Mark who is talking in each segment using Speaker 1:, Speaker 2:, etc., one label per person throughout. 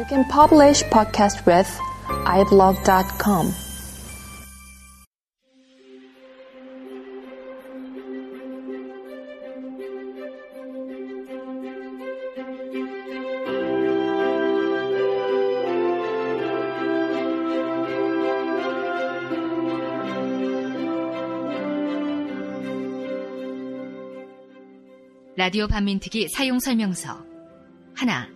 Speaker 1: You can publish podcast with iblog.com.
Speaker 2: 라디오 반민특위 사용 설명서 하나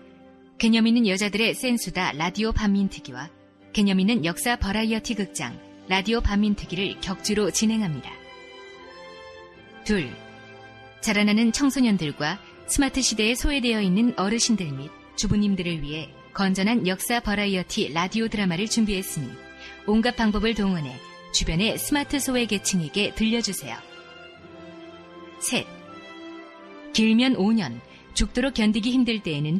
Speaker 2: 개념 있는 여자들의 센수다 라디오 반민특위와 개념 있는 역사 버라이어티 극장 라디오 반민특위를 격주로 진행합니다. 둘 자라나는 청소년들과 스마트 시대에 소외되어 있는 어르신들 및 주부님들을 위해 건전한 역사 버라이어티 라디오 드라마를 준비했으니 온갖 방법을 동원해 주변의 스마트 소외 계층에게 들려주세요. 셋 길면 5년, 죽도록 견디기 힘들 때에는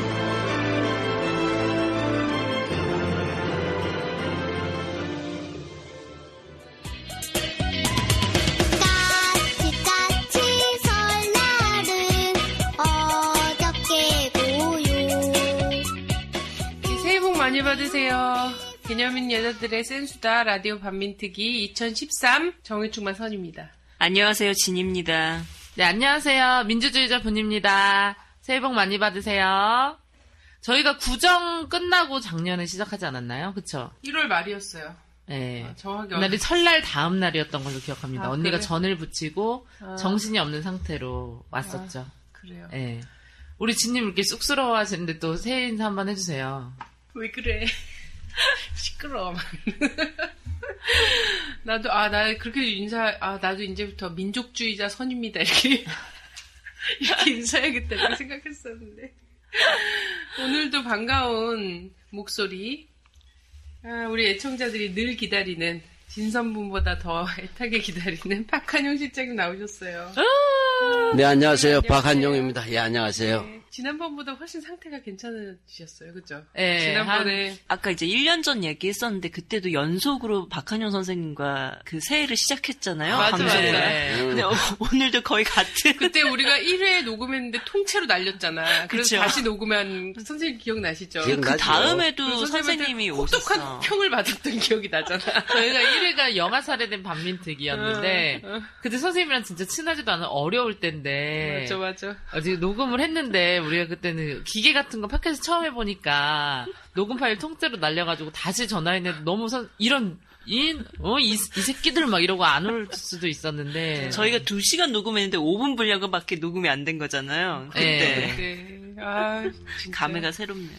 Speaker 3: 받으세요. 개념 있는 여자들의 센수다 라디오 반민특위 2013 정의충만 선입니다.
Speaker 4: 안녕하세요, 진입니다.
Speaker 5: 네, 안녕하세요. 민주주의자 분입니다. 새해 복 많이 받으세요. 저희가 구정 끝나고 작년에 시작하지 않았나요? 그쵸?
Speaker 3: 1월 말이었어요.
Speaker 5: 네.
Speaker 3: 아, 정확히
Speaker 5: 그날이 설날 다음 날이었던 걸로 기억합니다.
Speaker 3: 아,
Speaker 5: 언니가
Speaker 3: 그래?
Speaker 5: 전을 붙이고
Speaker 3: 아.
Speaker 5: 정신이 없는 상태로 왔었죠.
Speaker 3: 그래요.
Speaker 5: 네. 우리 진님 이렇게 쑥스러워 하시는데 또 새해 인사 한번 해주세요.
Speaker 3: 왜 그래? 시끄러워. 나도 아 나 그렇게 인사 아 나도 이제부터 민족주의자 선입니다 이렇게 이렇게 인사해야겠다 이렇게 생각했었는데 오늘도 반가운 목소리 아, 우리 애청자들이 늘 기다리는 진선분보다 더 애타게 기다리는 박한용 실장님 나오셨어요.
Speaker 6: 네, 안녕하세요.
Speaker 3: 안녕하세요.
Speaker 6: 박한용입니다. 예, 안녕하세요.
Speaker 3: 네, 지난번보다 훨씬 상태가 괜찮으셨어요, 그죠?
Speaker 5: 네,
Speaker 3: 지난번에
Speaker 4: 아까 이제 1년 전 얘기했었는데 그때도 연속으로 박한용 선생님과 그 새해를 시작했잖아요.
Speaker 3: 맞아. 맞아.
Speaker 5: 네.
Speaker 4: 근데 어, 오늘도 거의 같은.
Speaker 3: 그때 우리가 1회 녹음했는데 통째로 날렸잖아. 그래서
Speaker 4: 그쵸.
Speaker 3: 다시 녹음한 선생님 기억나시죠?
Speaker 6: 기억-
Speaker 4: 그
Speaker 6: 나죠.
Speaker 4: 다음에도
Speaker 3: 그
Speaker 4: 선생님이
Speaker 3: 혹독한. 평을 받았던 기억이 나잖아.
Speaker 5: 저희가 1회가 영화 살해된 반민특위였는데
Speaker 3: 어, 어.
Speaker 5: 그때 선생님이랑 진짜 친하지도 않은 어려울 때인데
Speaker 3: 맞아, 맞아.
Speaker 5: 어제 녹음을 했는데 우리가 그때는 기계 같은 거 팟캐스트 처음 해보니까 녹음 파일 통째로 날려가지고 다시 전화했는데 너무 선, 이런 이, 어, 이, 이 새끼들 막 이러고 안 올 수도 있었는데
Speaker 4: 저희가 2시간 녹음했는데 5분 분량밖에 녹음이 안 된 거잖아요. 그때.
Speaker 5: 네.
Speaker 3: 네. 아, 진짜.
Speaker 4: 감회가 새롭네요.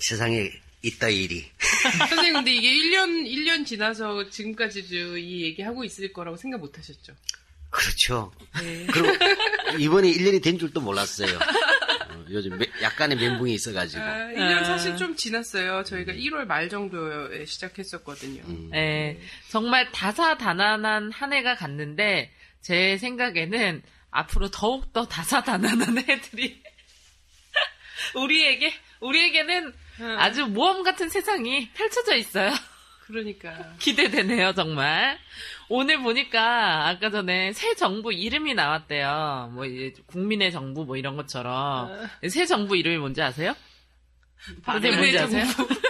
Speaker 6: 세상에 있다 일이.
Speaker 3: 선생님, 근데 이게 1년, 1년 지나서 지금까지도 이 얘기 하고 있을 거라고 생각 못 하셨죠?
Speaker 6: 그렇죠.
Speaker 3: 네.
Speaker 6: 그리고 이번에 1년이 된 줄도 몰랐어요. 어, 요즘 매- 약간의 멘붕이 있어가지고.
Speaker 3: 아, 1년 사실 좀 지났어요. 저희가 1월 말 정도에 시작했었거든요.
Speaker 6: 음.
Speaker 5: 예, 정말 다사다난한 한 해가 갔는데 제 생각에는 앞으로 더욱더 다사다난한 해들이 우리에게 우리에게는
Speaker 3: 음.
Speaker 5: 아주 모험 같은 세상이 펼쳐져 있어요.
Speaker 3: 그러니까.
Speaker 5: 기대되네요, 정말. 오늘 보니까 아까 전에 새 정부 이름이 나왔대요. 뭐 이제 국민의 정부 뭐 이런 것처럼 새 정부 이름이 뭔지 아세요? 선생님 뭔지 아세요?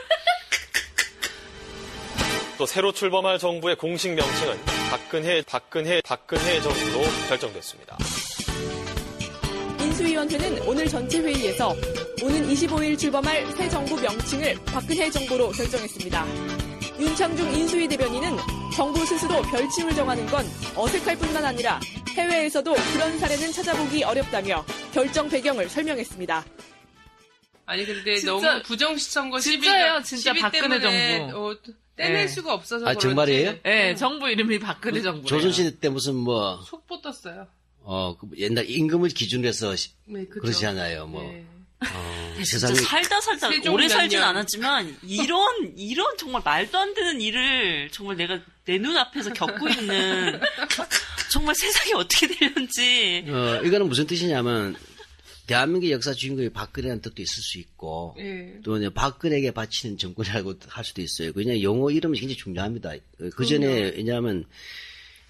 Speaker 7: 또 새로 출범할 정부의 공식 명칭은 박근혜, 박근혜, 박근혜 정부로 결정됐습니다.
Speaker 8: 인수위원회는 오늘 전체 회의에서 오는 25일 출범할 새 정부 명칭을 박근혜 정부로 결정했습니다. 윤창중 인수위 대변인은 정부 스스로 별칭을 정하는 건 어색할 뿐만 아니라 해외에서도 그런 사례는 찾아보기 어렵다며 결정 배경을 설명했습니다.
Speaker 3: 아니 근데
Speaker 5: 진짜-
Speaker 3: 너무 부정선거
Speaker 5: 진짜예요,
Speaker 3: 12가
Speaker 5: 진짜
Speaker 3: 12
Speaker 5: 박근혜
Speaker 3: 때문에
Speaker 5: 정부.
Speaker 3: 어, 떼낼
Speaker 5: 네.
Speaker 3: 수가 없어서
Speaker 6: 아,
Speaker 3: 그렇지.
Speaker 6: 정말이에요?
Speaker 5: 예, 정부 이름이 박근혜 정부.
Speaker 6: 조선시대 때 무슨 뭐,
Speaker 3: 속보 떴어요.
Speaker 6: 어, 그 옛날 임금을 기준으로 해서 시-
Speaker 3: 네, 그죠.
Speaker 6: 그러지 않아요. 뭐,
Speaker 3: 네.
Speaker 6: 어, 세상에
Speaker 4: 진짜 살다 살다 오래 살진. 않았지만 이런 이런 정말 말도 안 되는 일을 정말 내가 내 눈앞에서 겪고 있는 정말 세상이 어떻게 되는지
Speaker 6: 어, 이거는 무슨 뜻이냐면 대한민국 역사 주인공이 박근혜라는 뜻도 있을 수 있고
Speaker 3: 예.
Speaker 6: 또 이제 박근혜에게 바치는 정권이라고 할 수도 있어요. 그냥 용어 이름이 굉장히 중요합니다. 그 전에 왜냐하면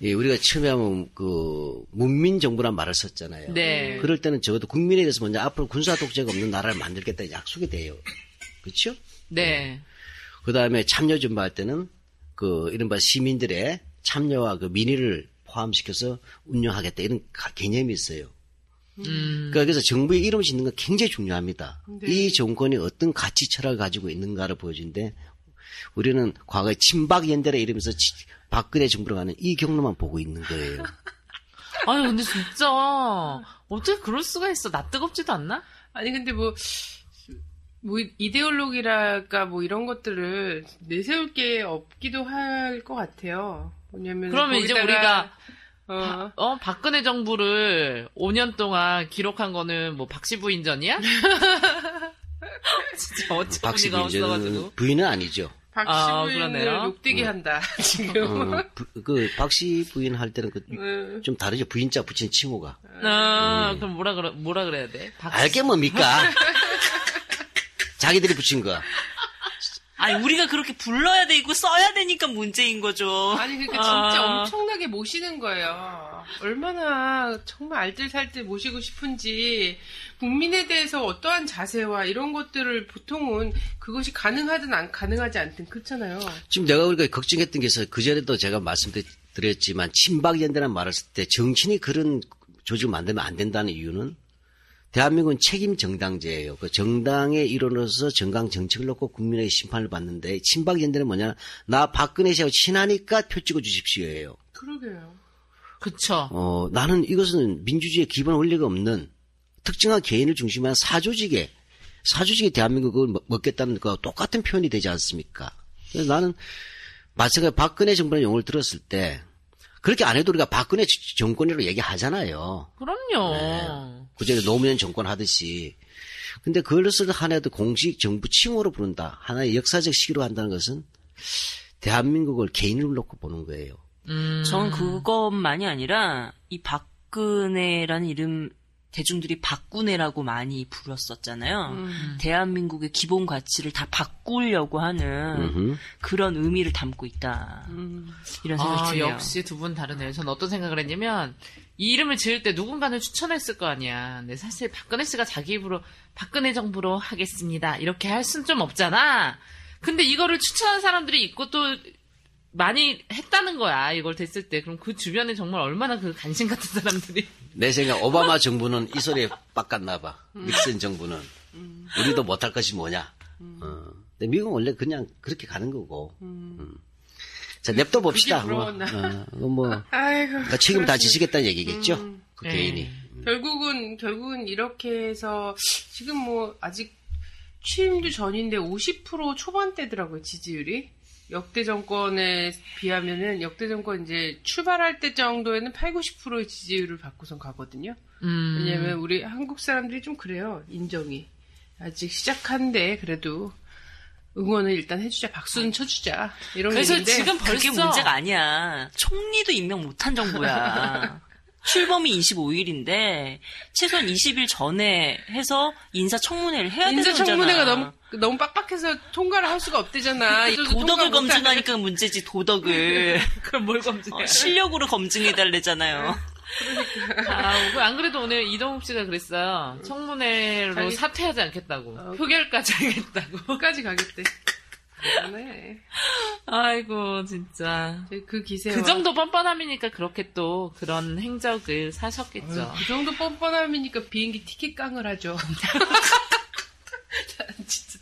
Speaker 6: 예, 우리가 처음에 하면 그 문민 정부란 말을 썼잖아요.
Speaker 5: 네.
Speaker 6: 그럴 때는 적어도 국민에 대해서 먼저 앞으로 군사 독재가 없는 나라를 만들겠다 약속이 돼요. 그렇죠?
Speaker 5: 네.
Speaker 6: 그 다음에 참여 준비할 때는 그 이른바 시민들의 참여와 그 민의를 포함시켜서 운영하겠다 이런 가- 개념이 있어요.
Speaker 5: 음.
Speaker 6: 그러니까 그래서 정부의 이름을 짓는 건 굉장히 중요합니다.
Speaker 3: 네.
Speaker 6: 이 정권이 어떤 가치 철학을 가지고 있는가를 보여주는데 우리는 과거에 친박 연대라 이러면서 치- 박근혜 정부로 가는 이 경로만 보고 있는 거예요.
Speaker 5: 아니 근데 진짜 어떻게 그럴 수가 있어? 나 뜨겁지도 않나?
Speaker 3: 아니 근데 뭐, 뭐 이데올로기랄까 뭐 이런 것들을 내세울 게 없기도 할 것 같아요. 왜냐면
Speaker 5: 그러면 이제 우리가
Speaker 3: 어,
Speaker 5: 어 박근혜 정부를 5년 동안 기록한 거는 뭐 박씨 부인전이야? 진짜 어처구니가 없어가지고.
Speaker 6: 부인은 아니죠.
Speaker 3: 박씨
Speaker 5: 아,
Speaker 3: 부인을
Speaker 5: 그러네요.
Speaker 3: 욕되게 한다 지금.
Speaker 6: 어, 부- 그 박씨 부인 할 때는 그
Speaker 3: 음.
Speaker 6: 좀 다르죠. 부인자 붙인 칭호가.
Speaker 5: 아,
Speaker 6: 음.
Speaker 5: 그럼 뭐라 그래 뭐라 그래야 돼? 박씨.
Speaker 6: 알게 뭡니까? 자기들이 붙인 거.
Speaker 4: 아니 우리가 그렇게 불러야 되고 써야 되니까 문제인 거죠.
Speaker 3: 아니 그러니까 진짜
Speaker 5: 아.
Speaker 3: 엄청나게 모시는 거예요. 얼마나 정말 알뜰살뜰 모시고 싶은지 국민에 대해서 어떠한 자세와 이런 것들을 보통은 그것이 가능하든 안 가능하지 않든 그렇잖아요.
Speaker 6: 지금 내가 우리가 걱정했던 게 있어요. 그전에도 제가 말씀드렸지만 친박연대라는 말을 쓸때 정치인이 그런 조직을 만들면 안 된다는 이유는 대한민국은 책임 정당제예요. 그 정당의 일원으로서 정강 정책을 놓고 국민의 심판을 받는데 친박 연대는 뭐냐? 나 박근혜 씨하고 친하니까 표 찍어 주십시오예요.
Speaker 3: 그러게요.
Speaker 5: 그쵸.
Speaker 6: 어, 나는 이것은 민주주의의 기본 원리가 없는 특정한 개인을 중심한 사조직에 사조직이 대한민국을 먹- 먹겠다는 거 똑같은 표현이 되지 않습니까? 그래서 나는 마찬가지 박근혜 정부의 용어를 들었을 때 그렇게 안 해도 우리가 박근혜 지- 정권이라고 얘기하잖아요.
Speaker 5: 그럼요.
Speaker 6: 그전에 노무현 정권 하듯이. 근데 그것을 하나도 공식 정부 칭호로 부른다. 하나의 역사적 시기로 한다는 것은 대한민국을 개인을 놓고 보는 거예요.
Speaker 5: 음.
Speaker 4: 전 그것만이 아니라 이 박근혜라는 이름 대중들이 박군혜라고 많이 불렀었잖아요.
Speaker 3: 음.
Speaker 4: 대한민국의 기본 가치를 다 바꾸려고 하는
Speaker 6: 음흠.
Speaker 4: 그런 의미를 담고 있다.
Speaker 3: 음.
Speaker 4: 이런 생각이
Speaker 5: 아,
Speaker 4: 드네요.
Speaker 5: 역시 두 분 다르네요. 전 어떤 생각을 했냐면, 이 이름을 지을 때 누군가는 추천했을 거 아니야. 근데 사실 박근혜 씨가 자기 입으로 박근혜 정부로 하겠습니다. 이렇게 할 순 좀 없잖아. 근데 이거를 추천한 사람들이 있고 또 많이 했다는 거야. 이걸 됐을 때. 그럼 그 주변에 정말 얼마나 그 간신 같은 사람들이.
Speaker 6: 내 생각 오바마 정부는 이 소리에 빡갔나 봐. 닉슨 정부는 우리도 못할 것이 뭐냐. 어. 근데 미국은 원래 그냥 그렇게 가는 거고. 음. 자 냅둬 봅시다.
Speaker 3: 그게
Speaker 6: 뭐. 어, 뭐
Speaker 3: 아이고.
Speaker 6: 그러니까 책임 다. 지시겠다는 얘기겠죠.
Speaker 3: 음.
Speaker 6: 그
Speaker 5: 네.
Speaker 6: 개인이.
Speaker 3: 결국은 결국은 이렇게 해서 지금 뭐 아직 취임도 전인데 50% 초반대더라고요 지지율이 역대 정권에 비하면은 역대 정권 이제 출발할 때 정도에는 8, 90%의 지지율을 받고선 가거든요.
Speaker 5: 음.
Speaker 3: 왜냐면 우리 한국 사람들이 좀 그래요 인정이 아직 시작한데 그래도 응원을 일단 해주자 박수는 쳐주자 이런
Speaker 5: 그래서 지금 벌써.
Speaker 4: 그게 문제가 아니야. 총리도 임명 못한 정부야. 출범이 25일인데 최소한 20일 전에 해서 인사청문회를 해야 되는 거잖아.
Speaker 3: 인사청문회가 너무 너무 빡빡해서 통과를 할 수가 없대잖아.
Speaker 4: 도덕을 검증하니까 문제지 도덕을
Speaker 5: 그럼 뭘 검증해?
Speaker 4: 어, 실력으로 검증해 달래잖아요.
Speaker 5: 아, 그안 그래도 오늘 이동욱 씨가 그랬어요. 청문회로
Speaker 3: 자기-
Speaker 5: 사퇴하지 않겠다고.
Speaker 3: 어.
Speaker 5: 표결까지 하겠다고.
Speaker 3: 끝까지 가겠대. 네.
Speaker 5: 아이고, 진짜.
Speaker 3: 그 기세.
Speaker 5: 그 정도 뻔뻔함이니까 그렇게 또 그런 행적을 사셨겠죠.
Speaker 3: 그 정도 뻔뻔함이니까 비행기 티켓 깡을 하죠. 진짜.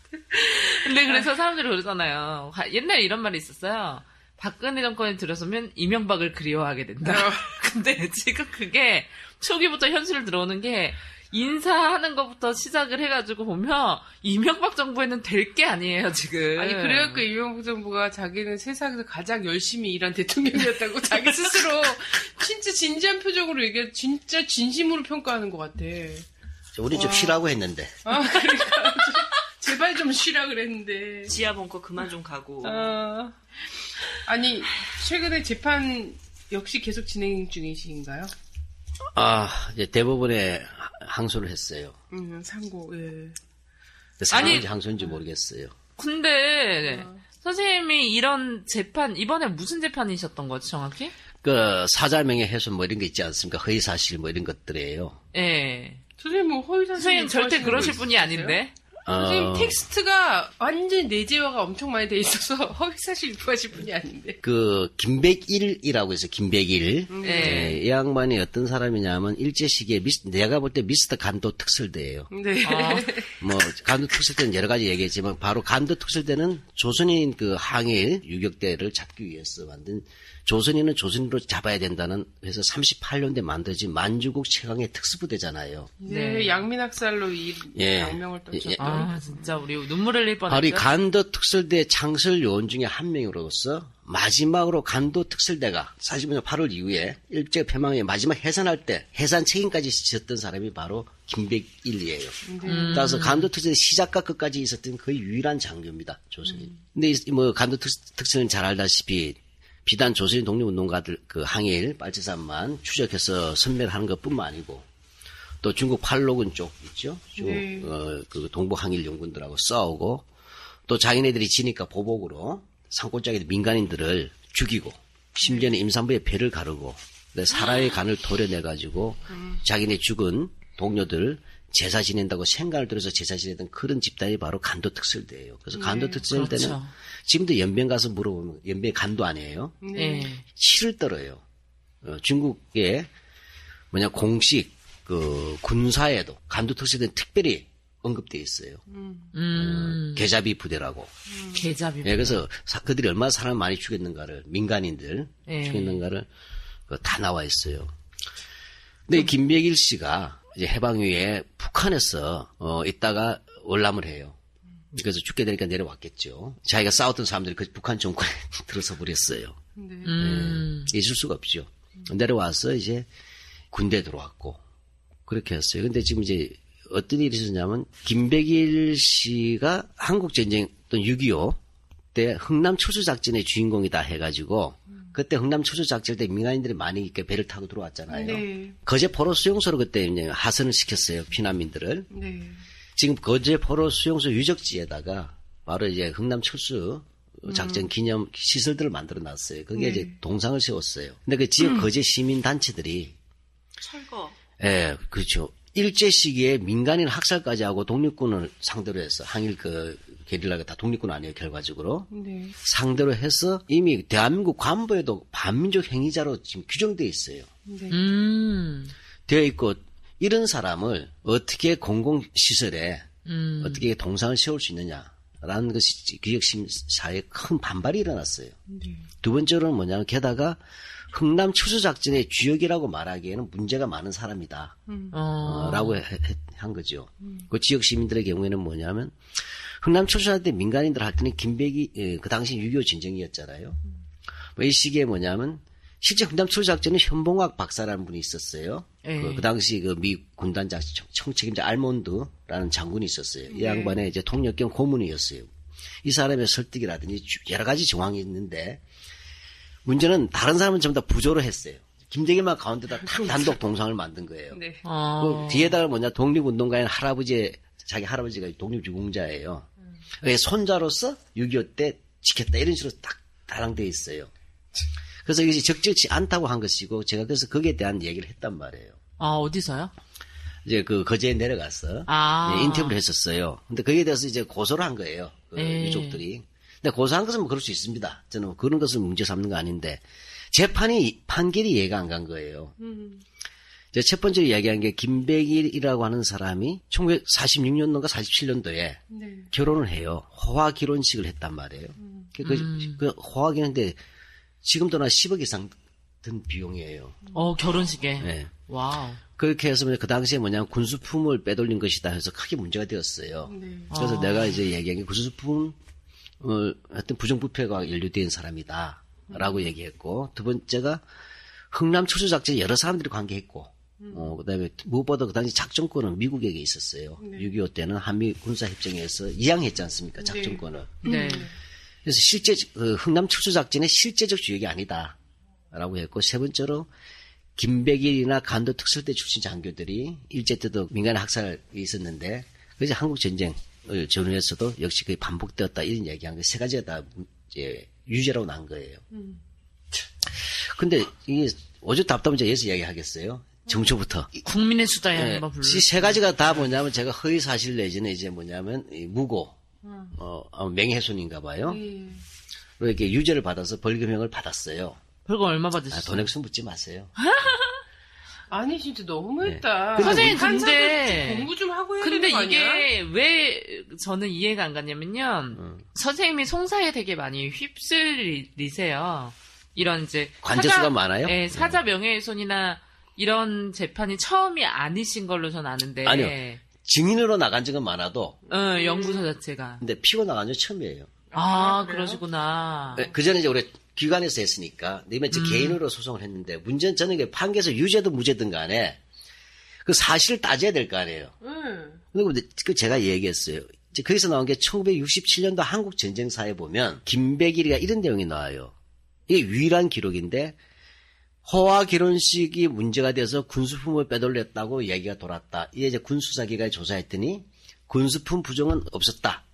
Speaker 5: 근데 그래서 사람들이 그러잖아요. 화- 옛날에 이런 말이 있었어요. 박근혜 정권에 들어서면 이명박을 그리워하게 된다.
Speaker 3: 어.
Speaker 5: 근데 지금 그게 초기부터 현실을 들어오는 게 인사하는 것부터 시작을 해가지고 보면 이명박 정부에는 될 게 아니에요 지금.
Speaker 3: 아니 그래갖고 이명박 정부가 자기는 세상에서 가장 열심히 일한 대통령이었다고 자기 스스로 진짜 진지한 표정으로 얘기해 진짜 진심으로 평가하는 것 같아.
Speaker 6: 우리 좀 쉬라고 했는데.
Speaker 3: 아, 그러니까. 제발 좀 쉬라 그랬는데.
Speaker 4: 지하 벙커 그만 좀 가고.
Speaker 3: 어, 아니, 최근에 재판 역시 계속 진행 중이신가요?
Speaker 6: 아, 이제 대법원에 항소를 했어요.
Speaker 3: 음, 상고, 예.
Speaker 6: 상인지 항소인지 모르겠어요.
Speaker 5: 근데
Speaker 3: 어.
Speaker 5: 선생님이 이런 재판 이번에 무슨 재판이셨던 거죠 정확히?
Speaker 6: 그 사자명예 훼손 뭐 이런 거 있지 않습니까? 허위 사실 뭐 이런 것들이에요.
Speaker 5: 예.
Speaker 3: 선생님 뭐 허위 사실
Speaker 5: 선생님 절대 그러실
Speaker 3: 거
Speaker 5: 분이
Speaker 3: 있으세요?
Speaker 5: 아닌데.
Speaker 3: 선생님
Speaker 6: 어,
Speaker 3: 텍스트가 완전 내재화가 엄청 많이 돼 있어서 허위사실 유포하실 분이 아닌데.
Speaker 6: 그 김백일이라고 해서 김백일.
Speaker 3: 음.
Speaker 5: 예.
Speaker 6: 예, 이 양반이 어떤 사람이냐면 일제 시기에 미스, 내가 볼 때 미스터 간도 특설대예요.
Speaker 3: 네.
Speaker 5: 아,
Speaker 6: 뭐 간도 특설 때는 여러 가지 얘기했지만 바로 간도 특설 때는 조선인 그 항일 유격대를 잡기 위해서 만든 조선인은 조선인으로 잡아야 된다는 해서 38년대 만들어진 만주국 최강의 특수부대잖아요.
Speaker 3: 네, 양민학살로 이
Speaker 6: 예.
Speaker 3: 양명을 떨쳤던.
Speaker 6: 예.
Speaker 5: 아 진짜 우리 눈물 흘릴
Speaker 6: 바로 이
Speaker 5: 뻔했죠.
Speaker 6: 간도 특설대 창설 요원 중에 한 명으로서 마지막으로 간도 특설대가 사실 뭐냐 8월 이후에 일제 폐망의 마지막 해산할 때 해산 책임까지 지었던 사람이 바로 김백일이에요. 따라서 간도 특설대 시작과 끝까지 있었던 거의 유일한 장교입니다. 조선인. 근데 이- 뭐 간도 특, 특설은 잘 알다시피 비단 조선인 독립운동가들 그 항일 빨치산만 추적해서 선멸하는 것뿐만 아니고 또 중국 팔로군 쪽 있죠. 중국
Speaker 3: 네.
Speaker 6: 어, 그 동북 항일 연군들하고 싸우고 또 자기네들이 지니까 보복으로 산골짜기 민간인들을 죽이고 심지어는 임산부의 배를 가르고 사람의 간을 도려내 가지고 자기네 죽은 동료들 제사 지낸다고 생각을 들어서 제사 지내던 그런 집단이 바로 간도 특설대예요. 그래서 간도 특설대는
Speaker 5: 그렇죠.
Speaker 6: 지금도 연변 가서 물어보면 연변 간도 아니에요.
Speaker 5: 예.
Speaker 6: 치를 떨어요. 어, 중국의 뭐냐 공식 그 군사에도 간도 특수대는 특별히 언급돼 있어요.
Speaker 5: 음.
Speaker 6: 계자비 부대라고.
Speaker 5: 계잡이.
Speaker 6: 예, 그래서 사- 그들이 얼마나 사람 많이 죽였는가를 민간인들
Speaker 5: 예.
Speaker 6: 죽였는가를 그다 나와 있어요. 근데 이 김백일 씨가 이제 해방 이후에 북한에서 어 있다가 월남을 해요. 그래서 죽게 되니까 내려왔겠죠. 자기가 싸웠던 사람들이 그 북한 정권에 들어서 버렸어요.
Speaker 5: 음.
Speaker 6: 예, 있을 수가 없죠. 내려와서 이제 군대 들어왔고 그렇게 했어요. 근데 지금 이제 어떤 일이 있었냐면 김백일 씨가 한국 전쟁 또6.25 때 흥남 초수 작전의 주인공이다 해가지고 그때 흥남 초수 작전 때 민간인들이 많이 이렇게 배를 타고 들어왔잖아요.
Speaker 3: 네.
Speaker 6: 거제 포로 수용소로 그때 이제 하선을 시켰어요 피난민들을.
Speaker 3: 네.
Speaker 6: 지금 거제 포로 수용소 유적지에다가 바로 이제 흥남 철수 작전 기념 시설들을 만들어 놨어요. 거기에 이제 동상을 세웠어요. 근데 그 지역 거제 시민 단체들이
Speaker 4: 철거.
Speaker 6: 예, 그렇죠. 일제 시기에 민간인 학살까지 하고 독립군을 상대로 해서 항일 그 게릴라가 다 독립군 아니에요 결과적으로
Speaker 3: 네.
Speaker 6: 상대로 해서 이미 대한민국 관부에도 반민족 행위자로 지금 규정돼 있어요.
Speaker 5: 음.
Speaker 6: 되어 있고 이런 사람을 어떻게 공공시설에
Speaker 5: 음.
Speaker 6: 어떻게 동상을 세울 수 있느냐라는 것이 기억심 사회에 큰 반발이 일어났어요. 두 번째로는 뭐냐면 게다가 흥남 추수작전의 주역이라고 말하기에는 문제가 많은 사람이다.
Speaker 5: 어.
Speaker 6: 어, 라고 한 거죠. 그 지역 시민들의 경우에는 뭐냐면 흥남 때 민간인들 할 때는 김백이 예, 그 당시 6.25 전쟁이었잖아요. 뭐 이 시기에 뭐냐면 실제 흥남 초수작전은 현봉학 박사라는 분이 있었어요.
Speaker 5: 예.
Speaker 6: 그, 그 당시 그 미 군단 장 청책임자 알몬드라는 장군이 있었어요. 이 양반의 이제 통역경 고문이었어요. 이 사람의 설득이라든지 주- 여러 가지 정황이 있는데 문제는 다른 사람은 전부 다 부조로 했어요. 김대길만 가운데다 탁 단독 동상을 만든 거예요.
Speaker 3: 네.
Speaker 5: 어.
Speaker 6: 그 뒤에다가 뭐냐 독립운동가인 할아버지 자기 할아버지가 독립유공자예요. 그게 손자로서 6.25 때 지켰다 이런 식으로 딱 달랑돼 있어요. 그래서 이것이 적절치 않다고 한 것이고 제가 그래서 거기에 대한 얘기를 했단 말이에요.
Speaker 5: 아, 어디서요?
Speaker 6: 이제 그 거제에 내려가서
Speaker 5: 아.
Speaker 6: 예, 인터뷰를 했었어요. 근데 거기에 대해서 이제 고소를 한 거예요. 그
Speaker 5: 예.
Speaker 6: 유족들이. 근데 고소한 것은 뭐 그럴 수 있습니다. 저는 그런 것을 문제 삼는 거 아닌데 재판이 판결이 이해가 안 간 거예요. 이 제첫 번째로 이야기한 게 김백일이라고 하는 사람이 1946년도인가 47년도에
Speaker 3: 네.
Speaker 6: 결혼을 해요. 호화 결혼식을 했단 말이에요. 그, 그, 그 호화 결혼인데 지금 돈 한 10억 이상 든 비용이에요.
Speaker 5: 어, 결혼식에.
Speaker 6: 네.
Speaker 5: 와우.
Speaker 6: 그렇게 해서 그 당시에 뭐냐면 군수품을 빼돌린 것이다 해서 크게 문제가 되었어요.
Speaker 3: 네.
Speaker 6: 그래서
Speaker 5: 아.
Speaker 6: 내가 이제 얘기한 게 군수품을 하여튼 부정부패가 연루된 사람이다. 라고 얘기했고, 두 번째가 흥남 초수작전에 여러 사람들이 관계했고, 어, 그다음에 무엇보다 그 당시 작전권은 미국에게 있었어요.
Speaker 3: 네.
Speaker 6: 6.25 때는 한미 군사협정에서 이양했지 않습니까? 작전권을.
Speaker 5: 네.
Speaker 6: 그래서 실제 그 흥남 철수 작전의 실제적 주역이 아니다라고 했고 세 번째로 김백일이나 간도 특설대 출신 장교들이 일제 때도 민간 학살이 있었는데 그래서 한국 전쟁을 전후에서도 역시 그게 반복되었다 이런 얘기한 거세 가지가 다 이제 유죄라고 난 거예요. 근데 이게 오죽 답답한 여기서 이야기하겠어요. 정초부터.
Speaker 5: 국민의 수다에
Speaker 6: 예,
Speaker 5: 한번 불러.
Speaker 6: 이세 가지가 다 뭐냐면 제가 허위 사실 내지는 이제 뭐냐면 이 무고, 어, 아마 명예훼손인가 봐요.
Speaker 3: 예.
Speaker 6: 그리고 이렇게 유죄를 받아서 벌금형을 받았어요.
Speaker 5: 벌금 얼마
Speaker 6: 아,
Speaker 5: 받으셨어요?
Speaker 6: 돈 액수 묻지 마세요.
Speaker 3: 아니 진짜 너무했다.
Speaker 6: 네.
Speaker 5: 선생님, 근데-
Speaker 3: 공부 좀 하고 해야
Speaker 5: 근데
Speaker 3: 되는 거 아니야?
Speaker 5: 이게 왜 저는 이해가 안 갔냐면요.
Speaker 6: 음.
Speaker 5: 선생님이 송사에 되게 많이 휩쓸리세요. 이런 이제
Speaker 6: 관제수가
Speaker 5: 사자-
Speaker 6: 많아요?
Speaker 5: 네, 사자 명예훼손이나 이런 재판이 처음이 아니신 걸로 전 아는데.
Speaker 6: 아니요. 증인으로 나간 적은 많아도
Speaker 5: 어, 연구소 자체가.
Speaker 6: 근데 피고 나간 적은 처음이에요.
Speaker 5: 아,
Speaker 3: 그래요?
Speaker 5: 그러시구나.
Speaker 6: 그 전에 이제 우리 기관에서 했으니까 근데 이번에 제
Speaker 5: 음.
Speaker 6: 개인으로 소송을 했는데 문제는 저는 이게 판결에서 유죄든 무죄든 간에 그 사실을 따져야 될 거 아니에요.
Speaker 3: 응.
Speaker 6: 그리고 근데 그 제가 얘기했어요. 이제 거기서 나온 게 1967년도 한국 전쟁사에 보면 김백일이가 이런 내용이 나와요. 이게 유일한 기록인데 허와 결혼식이 문제가 돼서 군수품을 빼돌렸다고 얘기가 돌았다. 이게 이제 군수사기가 조사했더니 군수품 부정은 없었다.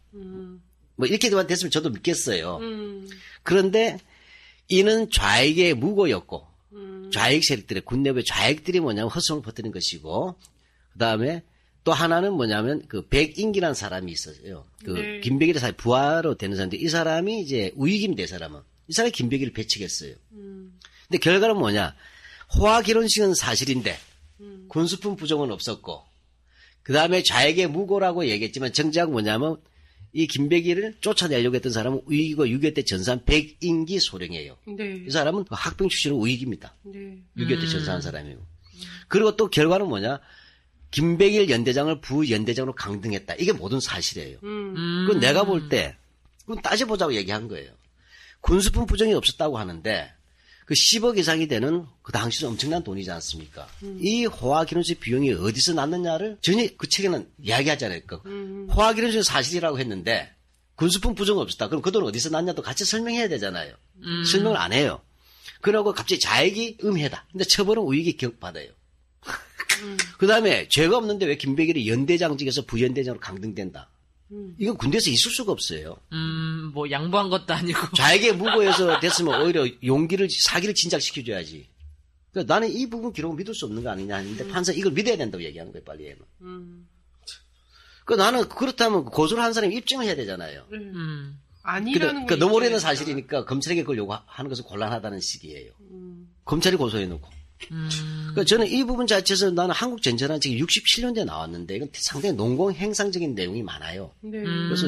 Speaker 6: 뭐 이렇게만 됐으면 저도 믿겠어요.
Speaker 3: 음.
Speaker 6: 그런데 이는 좌익의 무고였고 좌익 세력들의 군 내부의 좌익들이 뭐냐면 헛성을 퍼뜨린 것이고 그 다음에 또 하나는 뭐냐면 그 백인기라는 사람이 있었어요. 그
Speaker 3: 네.
Speaker 6: 김백일의 사이 부하로 되는 사람인데 이 사람이 이제 우익임 대 사람은 이 사람이 김백일을 배척했어요. 근데 결과는 뭐냐? 호화 결혼식은 사실인데 군수품 부정은 없었고 그 다음에 좌익의 무고라고 얘기했지만 정작 뭐냐면 이 김백일을 쫓아내려고 했던 사람은 우익이고 6.25 때 전사한 백인기 소령이에요.
Speaker 3: 네.
Speaker 6: 이 사람은 그 학병 출신으로 우익입니다.
Speaker 3: 네.
Speaker 6: 6.25때 전사한 사람이에요. 그리고 또 결과는 뭐냐? 김백일 연대장을 부연대장으로 강등했다. 이게 모든 사실이에요.
Speaker 3: 음.
Speaker 5: 음.
Speaker 6: 그건 내가 볼 때, 그건 따져보자고 얘기한 거예요. 군수품 부정이 없었다고 하는데, 그 10억 이상이 되는 그 당시 엄청난 돈이지 않습니까? 이 호화 결혼식 비용이 어디서 났느냐를 전혀 그 책에는 이야기하지 않을까. 호화 결혼식은 사실이라고 했는데, 군수품 부정은 없었다. 그럼 그 돈 어디서 났냐도 같이 설명해야 되잖아요. 설명을 안 해요. 그러고 갑자기 자액이 음해다. 근데 처벌은 우익이 기억받아요. 그 다음에 죄가 없는데 왜 김백일이 연대장직에서 부연대장으로 강등된다. 이건 군대에서 있을 수가 없어요.
Speaker 5: 음, 뭐 양보한 것도 아니고.
Speaker 6: 자에게 무고해서 됐으면 오히려 용기를 사기를 진작시켜줘야지. 그러니까 나는 이 부분 기록을 믿을 수 없는 거 아니냐 하는데 판사 이걸 믿어야 된다고 얘기하는 거예요 빨리 하면. 그 나는 그렇다면 고소를 한 사람이 입증을 해야 되잖아요.
Speaker 5: 음.
Speaker 6: 근데
Speaker 3: 아니라는 그거
Speaker 6: 너무 오래된
Speaker 3: 있잖아요.
Speaker 6: 사실이니까 검찰에게 그걸 요구하는 것은 곤란하다는 식이에요. 검찰이 고소해놓고. 그러니까 저는 이 부분 자체에서 나는 한국 전쟁은 지금 67년대에 나왔는데 이건 상당히 농공 행상적인 내용이 많아요.
Speaker 3: 네.
Speaker 6: 그래서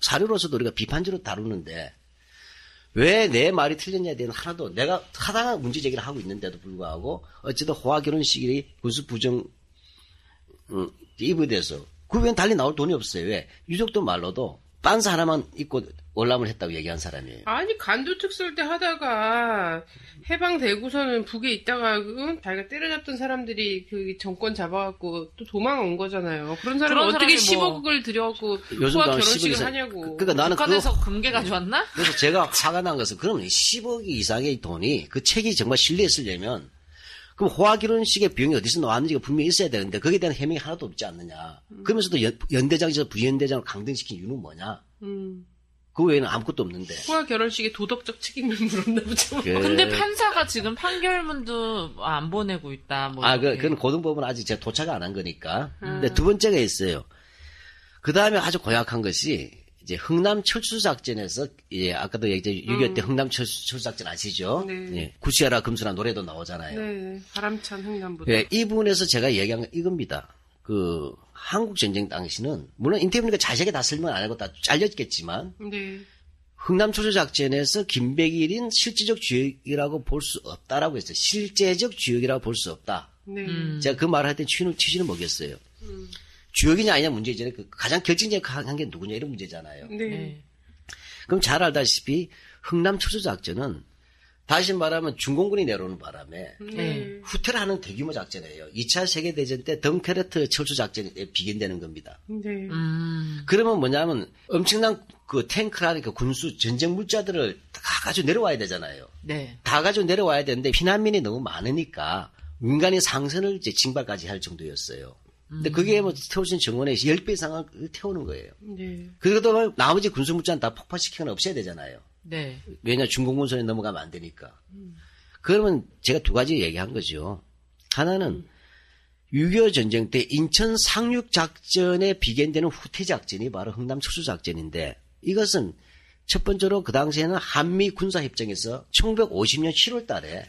Speaker 6: 사료로서도 우리가 비판적으로 다루는데 왜 내 말이 틀렸냐에 대한 하나도 내가 타당한 문제 제기를 하고 있는데도 불구하고 어쨌든 호화 결혼식이 군수 부정 음, 입에 대해서 그 외엔 달리 나올 돈이 없어요. 왜? 유족도 말로도 빤스 하나만 입고 월남을 했다고 얘기한 사람이에요.
Speaker 3: 아니 간도 특설 때 하다가 해방되고서는 북에 있다가 응? 자기가 때려잡던 사람들이 그 정권 잡아갖고 또 도망 온 거잖아요. 그런 사람은 어떻게
Speaker 5: 사람이 뭐-
Speaker 3: 10억을 들여갖고
Speaker 6: 요즘
Speaker 3: 결혼식을
Speaker 6: 10억 이상.
Speaker 3: 하냐고.
Speaker 6: 그러니까 나는 그거
Speaker 5: 북한에서 금괴 가져왔나?
Speaker 6: 그래서 제가 화가 난 것은 그러면 10억 이상의 돈이 그 책이 정말 신뢰했으려면 그럼 호화 결혼식의 비용이 어디서 나왔는지가 분명히 있어야 되는데 거기에 대한 해명이 하나도 없지 않느냐. 그러면서도 연, 연대장에서 부연대장을 강등시킨 이유는 뭐냐.
Speaker 3: 음.
Speaker 6: 그 외에는 아무것도 없는데.
Speaker 3: 호화 결혼식에 도덕적 책임을 물었나 보죠.
Speaker 6: 그-
Speaker 5: 근데 판사가 지금 판결문도 안 보내고 있다. 뭐
Speaker 6: 아, 그. 그건 고등법은 아직 제가 도착 안 한 거니까. 근데 두 번째가 있어요. 그 다음에 아주 고약한 것이 이제 흥남 철수 작전에서 예, 아까도 얘기했죠. 6.25때 흥남 철수, 철수 작전 아시죠?
Speaker 3: 네.
Speaker 6: 예, 구시아라 금수나 노래도 나오잖아요.
Speaker 3: 네, 바람찬 흥남보다.
Speaker 6: 예, 이 부분에서 제가 얘기한 건 이겁니다. 그 한국 전쟁 당시는 물론 인터뷰니까 자세하게 다 설명 안 하고 다 잘렸겠지만
Speaker 3: 네.
Speaker 6: 흥남 초조 작전에서 김백일인 실질적 주역이라고 볼 수 없다라고 했어요. 실제적 주역이라고 볼 수 없다.
Speaker 3: 네.
Speaker 5: 음.
Speaker 6: 제가 그 말을 할 때 취지는, 취지는 뭐겠어요? 주역이냐 아니냐 문제잖아요. 그 가장 결정적인 게 누구냐 이런 문제잖아요.
Speaker 3: 네.
Speaker 5: 네.
Speaker 6: 그럼 잘 알다시피 흥남 초조 작전은 다시 말하면 중공군이 내려오는 바람에
Speaker 5: 네.
Speaker 6: 후퇴를 하는 대규모 작전이에요. 2차 세계대전 때 덩케르트 철수 작전이 비견되는 겁니다.
Speaker 3: 네.
Speaker 5: 음.
Speaker 6: 그러면 뭐냐면 엄청난 그 탱크라는 그 군수 전쟁 물자들을 다 가지고 내려와야 되잖아요.
Speaker 5: 네.
Speaker 6: 다 가지고 내려와야 되는데 피난민이 너무 많으니까 민간인 상선을 이제 징발까지 할 정도였어요. 근데 그게 뭐 태우신 정원의 10배 이상을 태우는 거예요.
Speaker 3: 네.
Speaker 6: 그러다 나머지 군수 물자는 다 폭파시키거나 없애야 되잖아요.
Speaker 5: 네.
Speaker 6: 왜냐 중공군 선에 넘어가면 안 되니까. 그러면 제가 두 가지 얘기한 거죠. 하나는 6.25 전쟁 때 인천 상륙 작전에 비견되는 후퇴 작전이 바로 흥남 철수 작전인데 이것은 첫 번째로 그 당시에는 한미 군사 협정에서 1950년 7월 달에